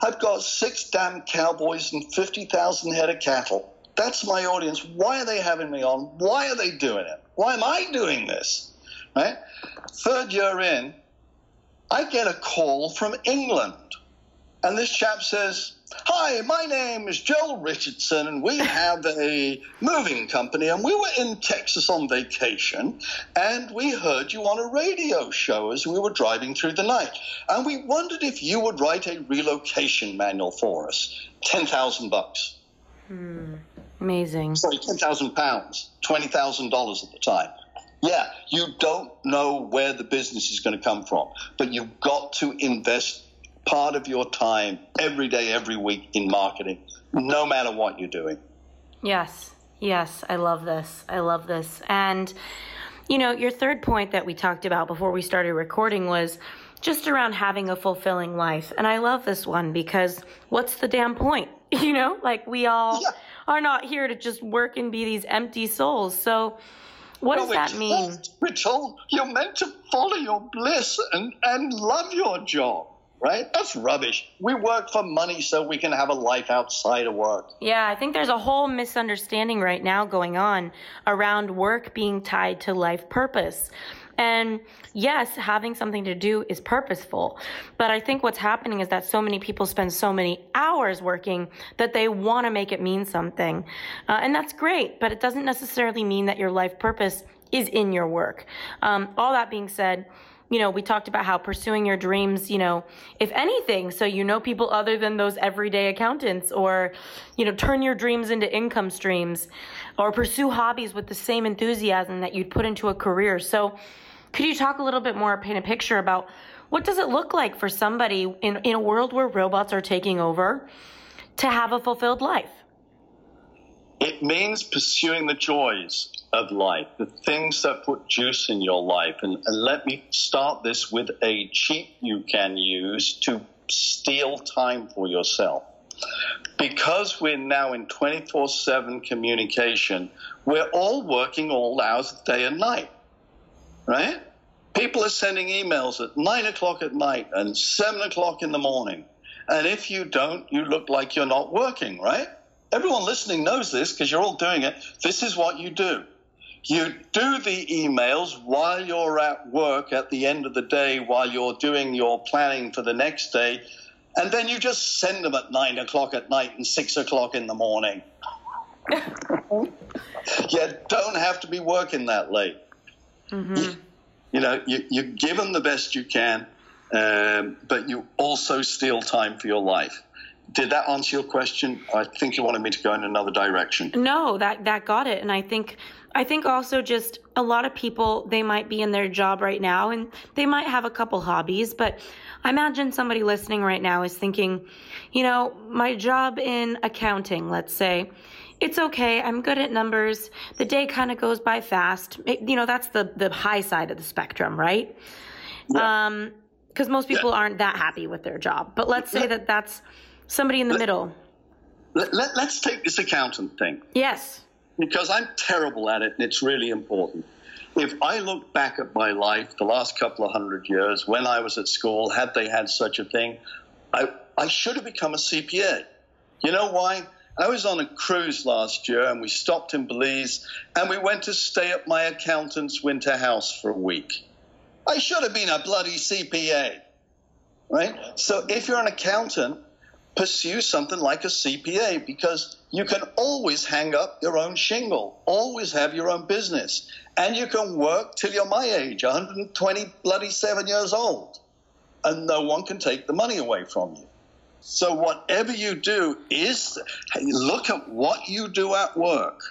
Speaker 2: I've got six damn cowboys and 50,000 head of cattle. That's my audience. Why are they having me on? Why are they doing it? Why am I doing this? Right? Third year in, I get a call from England. And this chap says, Hi, my name is Joel Richardson, and we have a moving company, and we were in Texas on vacation, and we heard you on a radio show as we were driving through the night. And we wondered if you would write a relocation manual for us. 10,000 bucks.
Speaker 1: Hmm. Amazing.
Speaker 2: Sorry, 10,000 pounds, $20,000 at the time. Yeah, you don't know where the business is going to come from, but you've got to invest part of your time every day, every week in marketing, no matter what you're doing.
Speaker 1: Yes, yes, I love this. I love this. And, you know, your third point that we talked about before we started recording was just around having a fulfilling life. And I love this one because what's the damn point? You know, like we all yeah. Are not here to just work and be these empty souls. So, what does that mean?
Speaker 2: We're told you're meant to follow your bliss and, and love your job right? That's rubbish. We work for money so we can have a life outside of work.
Speaker 1: Yeah, I think there's a whole misunderstanding right now going on around work being tied to life purpose. And yes, having something to do is purposeful. But I think what's happening is that so many people spend so many hours working that they want to make it mean something. Uh, and that's great, but it doesn't necessarily mean that your life purpose is in your work. Um, all that being said, you know, we talked about how pursuing your dreams, you know, if anything, so you know people other than those everyday accountants, or, you know, turn your dreams into income streams, or pursue hobbies with the same enthusiasm that you'd put into a career. So, could you talk a little bit more, paint a picture about what does it look like for somebody in, in a world where robots are taking over to have a fulfilled life?
Speaker 2: It means pursuing the joys of life, the things that put juice in your life. And, and let me start this with a cheat you can use to steal time for yourself. Because we're now in 24 7 communication, we're all working all hours of day and night, right? People are sending emails at 9 o'clock at night and 7 o'clock in the morning. And if you don't, you look like you're not working, right? Everyone listening knows this because you're all doing it. This is what you do. You do the emails while you're at work at the end of the day, while you're doing your planning for the next day, and then you just send them at nine o'clock at night and six o'clock in the morning. you don't have to be working that late. Mm-hmm. You, know, you, you give them the best you can, um, but you also steal time for your life. Did that answer your question? I think you wanted me to go in another direction.
Speaker 1: No, that that got it. And I think I think also just a lot of people they might be in their job right now and they might have a couple hobbies, but I imagine somebody listening right now is thinking, you know, my job in accounting, let's say, it's okay. I'm good at numbers. The day kind of goes by fast. It, you know, that's the the high side of the spectrum, right? Yeah. Um, because most people yeah. aren't that happy with their job. But let's say that that's somebody in the let, middle.
Speaker 2: Let, let, let's take this accountant thing.
Speaker 1: Yes.
Speaker 2: Because I'm terrible at it, and it's really important if I look back at my life, the last couple of hundred years, when I was at school, had they had such a thing, I, I should have become a CPA. You know why? I was on a cruise last year and we stopped in Belize and we went to stay at my accountant's winter house for a week. I should have been a bloody CPA, right? So if you're an accountant, pursue something like a CPA because you can always hang up your own shingle, always have your own business, and you can work till you're my age, 120 bloody seven years old, and no one can take the money away from you. So whatever you do is look at what you do at work.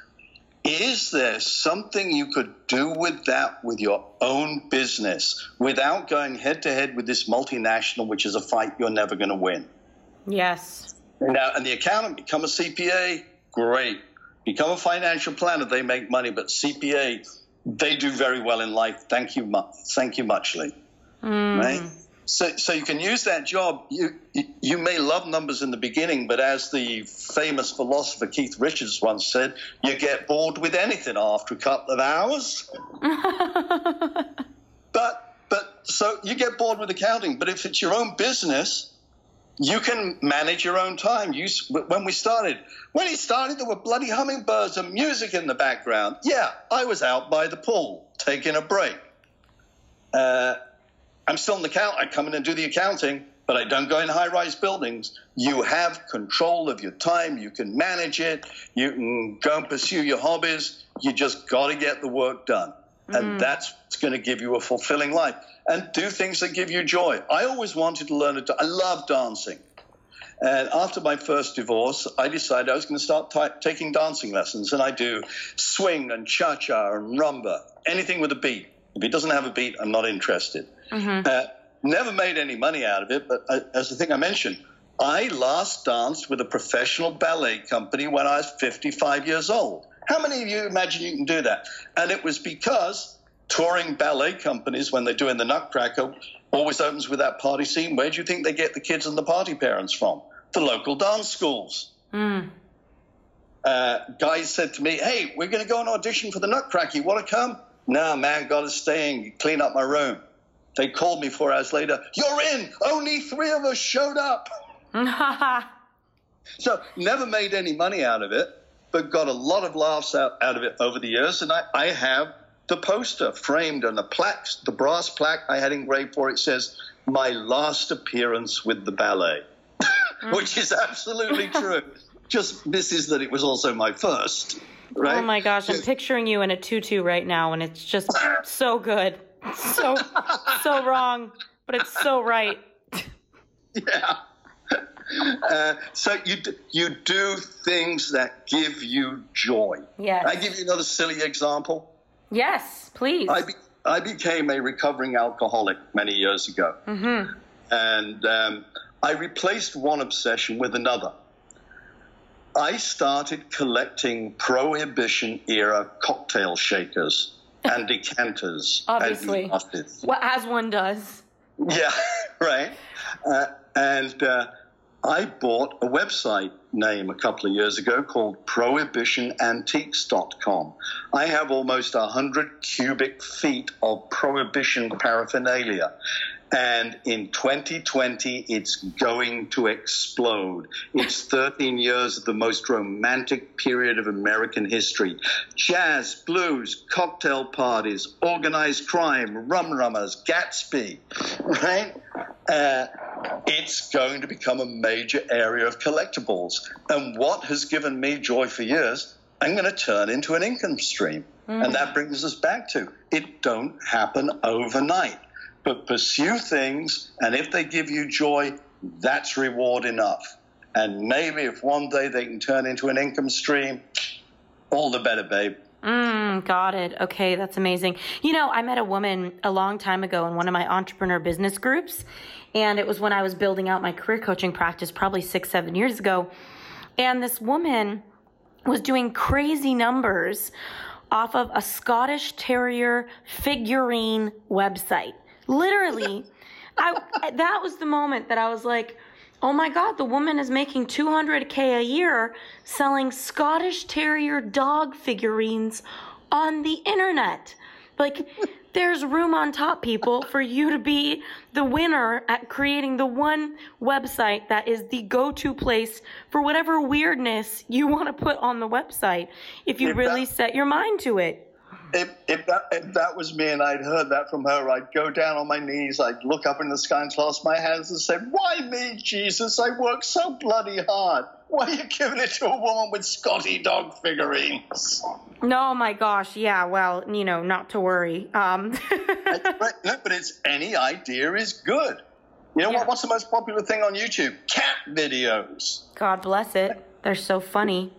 Speaker 2: Is there something you could do with that with your own business without going head to head with this multinational, which is a fight you're never going to win?
Speaker 1: Yes.
Speaker 2: Now, and the accountant become a CPA, great. Become a financial planner, they make money, but CPA, they do very well in life. Thank you, thank you muchly. Mm. Right. So, so you can use that job. You, you may love numbers in the beginning, but as the famous philosopher Keith Richards once said, you get bored with anything after a couple of hours. but, but so you get bored with accounting. But if it's your own business, you can manage your own time. You, when we started, when he started, there were bloody hummingbirds and music in the background. Yeah, I was out by the pool taking a break. Uh, I'm still in the count. I come in and do the accounting, but I don't go in high-rise buildings. You have control of your time. You can manage it. You can go and pursue your hobbies. You just got to get the work done, mm. and that's what's going to give you a fulfilling life and do things that give you joy. I always wanted to learn it. I love dancing. And after my first divorce, I decided I was going to start t- taking dancing lessons. And I do swing and cha cha and rumba, anything with a beat. If it doesn't have a beat, I'm not interested. Mm-hmm. Uh, never made any money out of it, but I, as the thing I mentioned, I last danced with a professional ballet company when I was 55 years old. How many of you imagine you can do that? And it was because touring ballet companies, when they're doing the Nutcracker, always opens with that party scene. Where do you think they get the kids and the party parents from? The local dance schools. Mm. Uh, guys said to me, "Hey, we're going to go and audition for the Nutcracker. You want to come?" No, man, God is staying. clean up my room. They called me four hours later. You're in. Only three of us showed up. so never made any money out of it, but got a lot of laughs out, out of it over the years. And I, I have the poster framed and the plaque, the brass plaque I had engraved for it says, My last appearance with the ballet, which is absolutely true. Just misses that it was also my first. Right?
Speaker 1: Oh my gosh, I'm picturing you in a tutu right now, and it's just so good. So, so wrong, but it's so right.
Speaker 2: Yeah. Uh, so you do, you do things that give you joy.
Speaker 1: Yes.
Speaker 2: I give you another silly example.
Speaker 1: Yes, please.
Speaker 2: I, be, I became a recovering alcoholic many years ago. Mm-hmm. And um, I replaced one obsession with another. I started collecting prohibition era cocktail shakers and decanters.
Speaker 1: Obviously. And well, as one does.
Speaker 2: Yeah, right. Uh, and uh, I bought a website name a couple of years ago called prohibitionantiques.com. I have almost 100 cubic feet of prohibition paraphernalia. And in 2020, it's going to explode. It's 13 years of the most romantic period of American history. Jazz, blues, cocktail parties, organized crime, rum runners, Gatsby, right? Uh, it's going to become a major area of collectibles. And what has given me joy for years, I'm going to turn into an income stream. Mm. And that brings us back to it don't happen overnight. But pursue things, and if they give you joy, that's reward enough. And maybe if one day they can turn into an income stream, all the better, babe.
Speaker 1: Mm, got it. Okay, that's amazing. You know, I met a woman a long time ago in one of my entrepreneur business groups, and it was when I was building out my career coaching practice, probably six, seven years ago. And this woman was doing crazy numbers off of a Scottish Terrier figurine website. Literally, I that was the moment that I was like, "Oh my god, the woman is making 200k a year selling Scottish Terrier dog figurines on the internet." Like there's room on top, people, for you to be the winner at creating the one website that is the go to place for whatever weirdness you want to put on the website if you really set your mind to it
Speaker 2: if, if, that, if that was me and I'd heard that from her, I'd go down on my knees, I'd look up in the sky and clasp my hands and say, Why me, Jesus? I work so bloody hard. Why are you giving it to a woman with Scotty dog figurines?
Speaker 1: No, my gosh. Yeah, well, you know, not to worry. Um.
Speaker 2: no, but it's any idea is good. You know yeah. what? What's the most popular thing on YouTube? Cat videos.
Speaker 1: God bless it. They're so funny.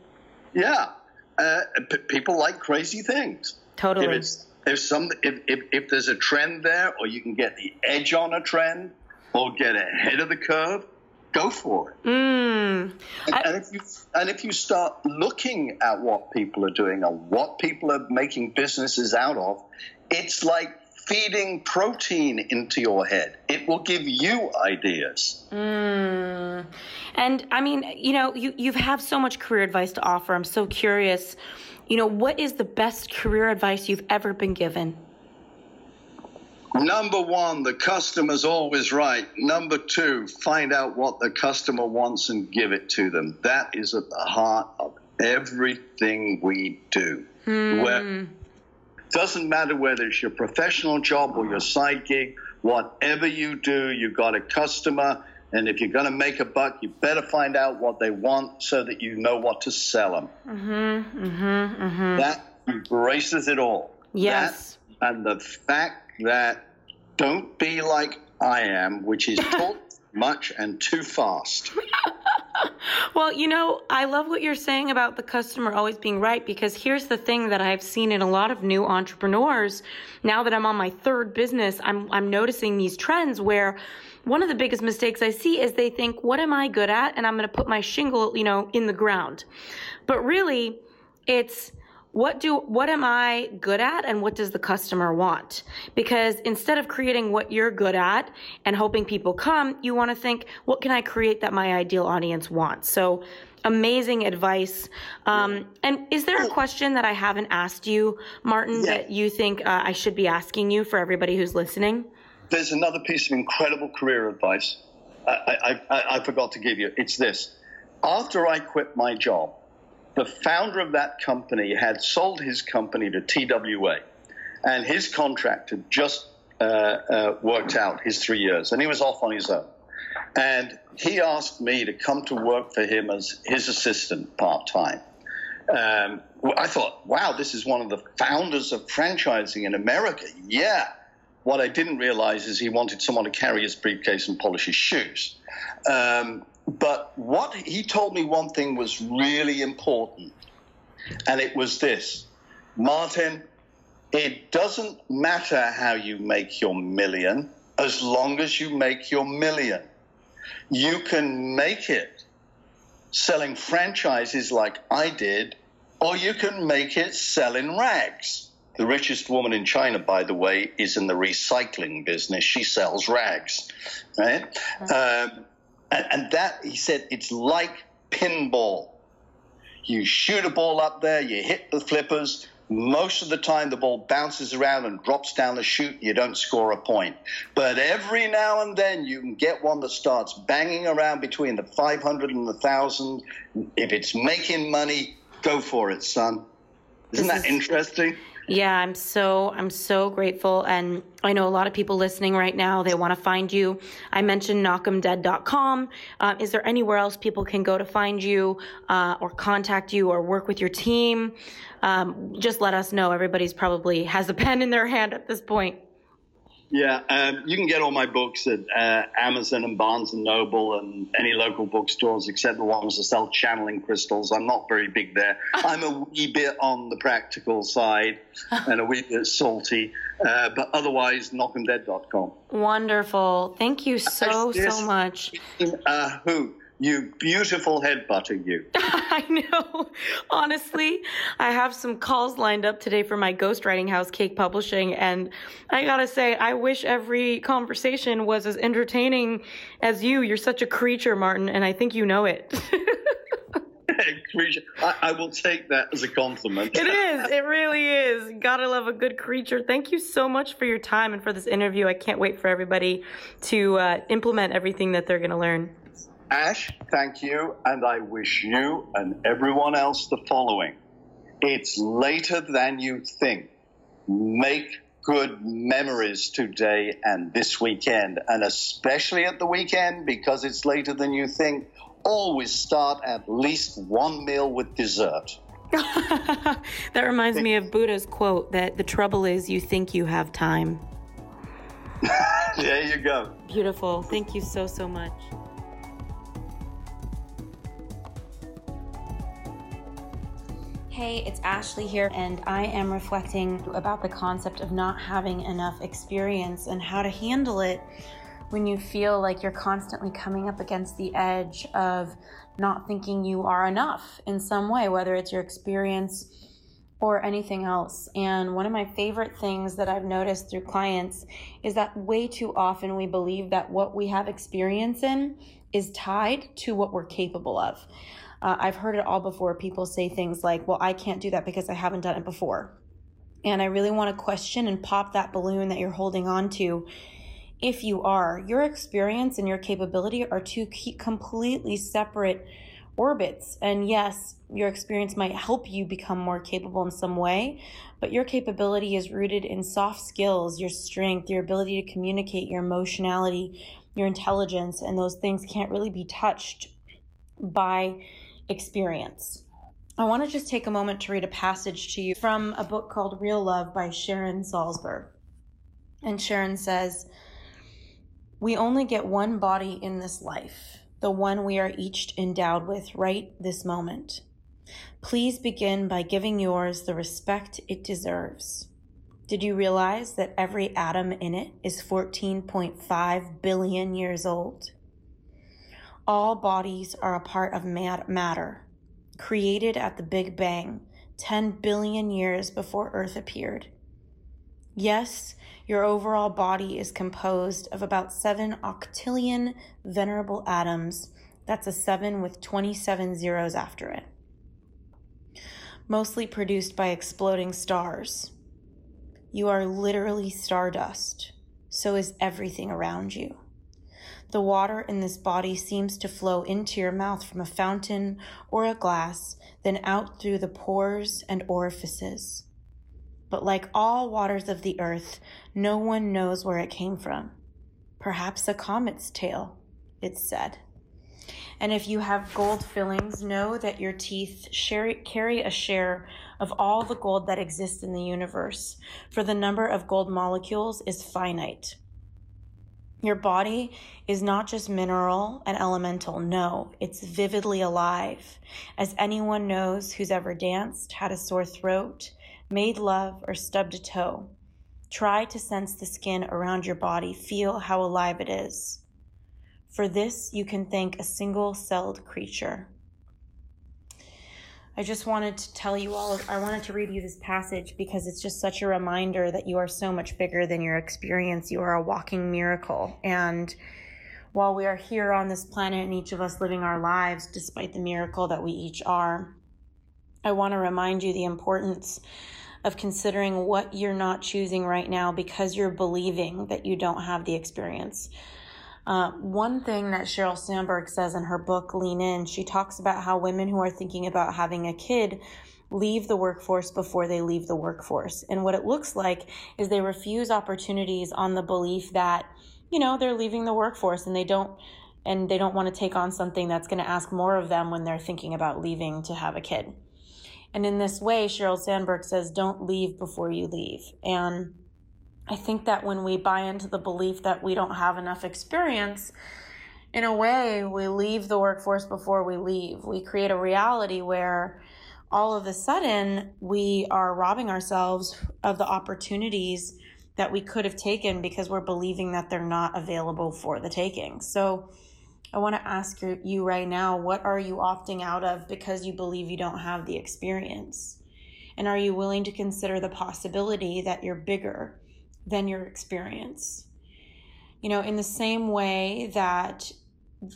Speaker 2: Yeah. Uh, p- people like crazy things.
Speaker 1: Totally.
Speaker 2: If it's if some if, if, if there's a trend there, or you can get the edge on a trend, or get ahead of the curve, go for it.
Speaker 1: Mm.
Speaker 2: And, I, and, if you and if you start looking at what people are doing and what people are making businesses out of, it's like feeding protein into your head. It will give you ideas.
Speaker 1: Mm. And I mean, you know, you you have so much career advice to offer. I'm so curious you know, what is the best career advice you've ever been given?
Speaker 2: Number one, the customer's always right. Number two, find out what the customer wants and give it to them. That is at the heart of everything we do.
Speaker 1: Hmm.
Speaker 2: Where, doesn't matter whether it's your professional job or your side gig, whatever you do, you've got a customer and if you're going to make a buck, you better find out what they want so that you know what to sell them.
Speaker 1: Mm-hmm, mm-hmm, mm-hmm.
Speaker 2: That embraces it all.
Speaker 1: Yes.
Speaker 2: That, and the fact that don't be like I am, which is taught much and too fast.
Speaker 1: well, you know, I love what you're saying about the customer always being right because here's the thing that I've seen in a lot of new entrepreneurs. Now that I'm on my third business, I'm I'm noticing these trends where one of the biggest mistakes I see is they think, what am I good at? And I'm going to put my shingle, you know, in the ground. But really, it's what do what am I good at and what does the customer want? Because instead of creating what you're good at and hoping people come, you want to think, what can I create that my ideal audience wants? So amazing advice. Um, and is there a question that I haven't asked you, Martin, yeah. that you think uh, I should be asking you for everybody who's listening?
Speaker 2: There's another piece of incredible career advice I, I, I, forgot to give you. It's this. After I quit my job, the founder of that company had sold his company to TWA, and his contract had just uh, uh, worked out his three years, and he was off on his own. And he asked me to come to work for him as his assistant part time. Um, I thought, wow, this is one of the founders of franchising in America. Yeah. What I didn't realize is he wanted someone to carry his briefcase and polish his shoes. Um, but what he told me one thing was really important, and it was this Martin, It doesn't matter how you make your million as long as you make your million. You can make it selling franchises like I did, or you can make it selling rags. The richest woman in China, by the way, is in the recycling business. She sells rags, right? Um, and, and that, he said, it's like pinball. You shoot a ball up there, you hit the flippers. Most of the time, the ball bounces around and drops down the chute. You don't score a point. But every now and then, you can get one that starts banging around between the 500 and the 1,000. If it's making money, go for it, son. Isn't this that is, interesting?
Speaker 1: Yeah, I'm so I'm so grateful, and I know a lot of people listening right now. They want to find you. I mentioned knockemdead.com. Uh, is there anywhere else people can go to find you, uh, or contact you, or work with your team? Um, just let us know. Everybody's probably has a pen in their hand at this point.
Speaker 2: Yeah, um, you can get all my books at uh, Amazon and Barnes and Noble and any local bookstores, except the ones that sell channeling crystals. I'm not very big there. I'm a wee bit on the practical side and a wee bit salty, uh, but otherwise, knockemdead.com.
Speaker 1: Wonderful. Thank you so, so much.
Speaker 2: A hoot. You beautiful head butter, you.
Speaker 1: I know. Honestly, I have some calls lined up today for my ghostwriting house, Cake Publishing, and I gotta say, I wish every conversation was as entertaining as you. You're such a creature, Martin, and I think you know it.
Speaker 2: creature. I, I, will take that as a compliment.
Speaker 1: it is. It really is. Gotta love a good creature. Thank you so much for your time and for this interview. I can't wait for everybody to uh, implement everything that they're going to learn.
Speaker 2: Ash, thank you, and I wish you and everyone else the following. It's later than you think. Make good memories today and this weekend, and especially at the weekend because it's later than you think. Always start at least one meal with dessert.
Speaker 1: that reminds me of Buddha's quote that the trouble is you think you have time.
Speaker 2: there you go.
Speaker 1: Beautiful. Thank you so, so much. Hey, it's Ashley here, and I am reflecting about the concept of not having enough experience and how to handle it when you feel like you're constantly coming up against the edge of not thinking you are enough in some way, whether it's your experience or anything else. And one of my favorite things that I've noticed through clients is that way too often we believe that what we have experience in is tied to what we're capable of. Uh, I've heard it all before. People say things like, well, I can't do that because I haven't done it before. And I really want to question and pop that balloon that you're holding on to. If you are, your experience and your capability are two completely separate orbits. And yes, your experience might help you become more capable in some way, but your capability is rooted in soft skills, your strength, your ability to communicate, your emotionality, your intelligence, and those things can't really be touched by experience. I want to just take a moment to read a passage to you from a book called Real Love by Sharon Salzberg. And Sharon says, We only get one body in this life, the one we are each endowed with right this moment. Please begin by giving yours the respect it deserves. Did you realize that every atom in it is 14.5 billion years old? All bodies are a part of matter, created at the Big Bang 10 billion years before Earth appeared. Yes, your overall body is composed of about 7 octillion venerable atoms. That's a 7 with 27 zeros after it. Mostly produced by exploding stars. You are literally stardust. So is everything around you. The water in this body seems to flow into your mouth from a fountain or a glass, then out through the pores and orifices. But like all waters of the earth, no one knows where it came from. Perhaps a comet's tail, it's said. And if you have gold fillings, know that your teeth share, carry a share of all the gold that exists in the universe, for the number of gold molecules is finite. Your body is not just mineral and elemental. No, it's vividly alive. As anyone knows who's ever danced, had a sore throat, made love, or stubbed a toe. Try to sense the skin around your body, feel how alive it is. For this, you can thank a single celled creature. I just wanted to tell you all, I wanted to read you this passage because it's just such a reminder that you are so much bigger than your experience. You are a walking miracle. And while we are here on this planet and each of us living our lives, despite the miracle that we each are, I want to remind you the importance of considering what you're not choosing right now because you're believing that you don't have the experience. Uh, one thing that Sheryl Sandberg says in her book, Lean In, she talks about how women who are thinking about having a kid leave the workforce before they leave the workforce. And what it looks like is they refuse opportunities on the belief that, you know, they're leaving the workforce and they don't and they don't want to take on something that's going to ask more of them when they're thinking about leaving to have a kid. And in this way, Sheryl Sandberg says, don't leave before you leave. And I think that when we buy into the belief that we don't have enough experience, in a way, we leave the workforce before we leave. We create a reality where all of a sudden we are robbing ourselves of the opportunities that we could have taken because we're believing that they're not available for the taking. So I want to ask you right now what are you opting out of because you believe you don't have the experience? And are you willing to consider the possibility that you're bigger? Than your experience. You know, in the same way that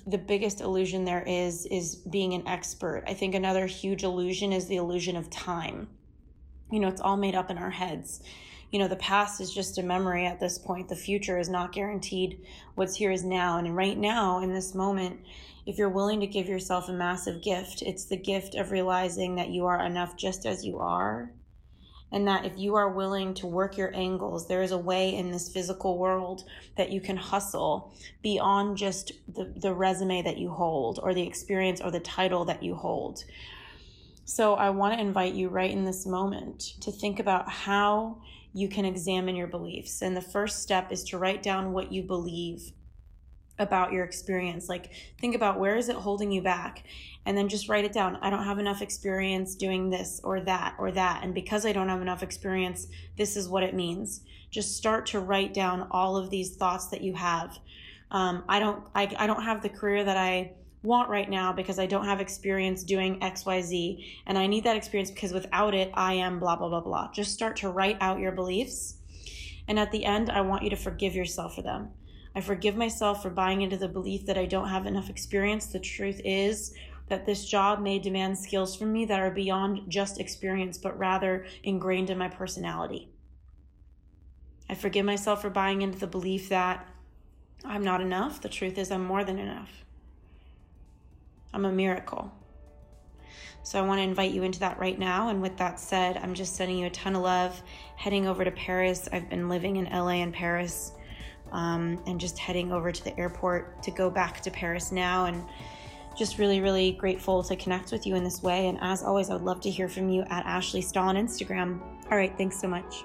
Speaker 1: the biggest illusion there is is being an expert. I think another huge illusion is the illusion of time. You know, it's all made up in our heads. You know, the past is just a memory at this point. The future is not guaranteed. What's here is now. And right now, in this moment, if you're willing to give yourself a massive gift, it's the gift of realizing that you are enough just as you are and that if you are willing to work your angles, there is a way in this physical world that you can hustle beyond just the, the resume that you hold or the experience or the title that you hold. So I want to invite you right in this moment to think about how you can examine your beliefs. And the first step is to write down what you believe about your experience. Like, think about where is it holding you back? And then just write it down. I don't have enough experience doing this or that or that. And because I don't have enough experience, this is what it means. Just start to write down all of these thoughts that you have. Um, I don't, I, I don't have the career that I want right now because I don't have experience doing XYZ. And I need that experience because without it, I am blah, blah, blah, blah. Just start to write out your beliefs. And at the end, I want you to forgive yourself for them. I forgive myself for buying into the belief that I don't have enough experience. The truth is that this job may demand skills from me that are beyond just experience, but rather ingrained in my personality. I forgive myself for buying into the belief that I'm not enough. The truth is, I'm more than enough. I'm a miracle. So I want to invite you into that right now. And with that said, I'm just sending you a ton of love, heading over to Paris. I've been living in LA and Paris um, and just heading over to the airport to go back to Paris now. And just really, really grateful to connect with you in this way. And as always, I would love to hear from you at Ashley Stahl on Instagram. All right, thanks so much.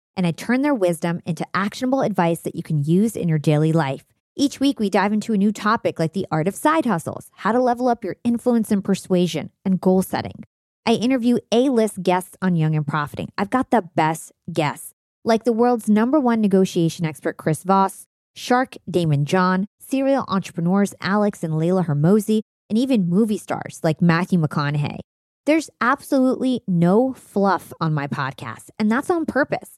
Speaker 3: and I turn their wisdom into actionable advice that you can use in your daily life. Each week, we dive into a new topic like the art of side hustles, how to level up your influence and persuasion, and goal setting. I interview A list guests on Young and Profiting. I've got the best guests, like the world's number one negotiation expert, Chris Voss, Shark Daymond John, serial entrepreneurs Alex and Leila Hormozi, and even movie stars like Matthew McConaughey. There's absolutely no fluff on my podcast, and that's on purpose.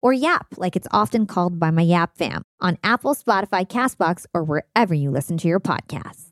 Speaker 3: or YAP, like it's often called by my YAP fam, on Apple, Spotify, Castbox, or wherever you listen to your podcasts.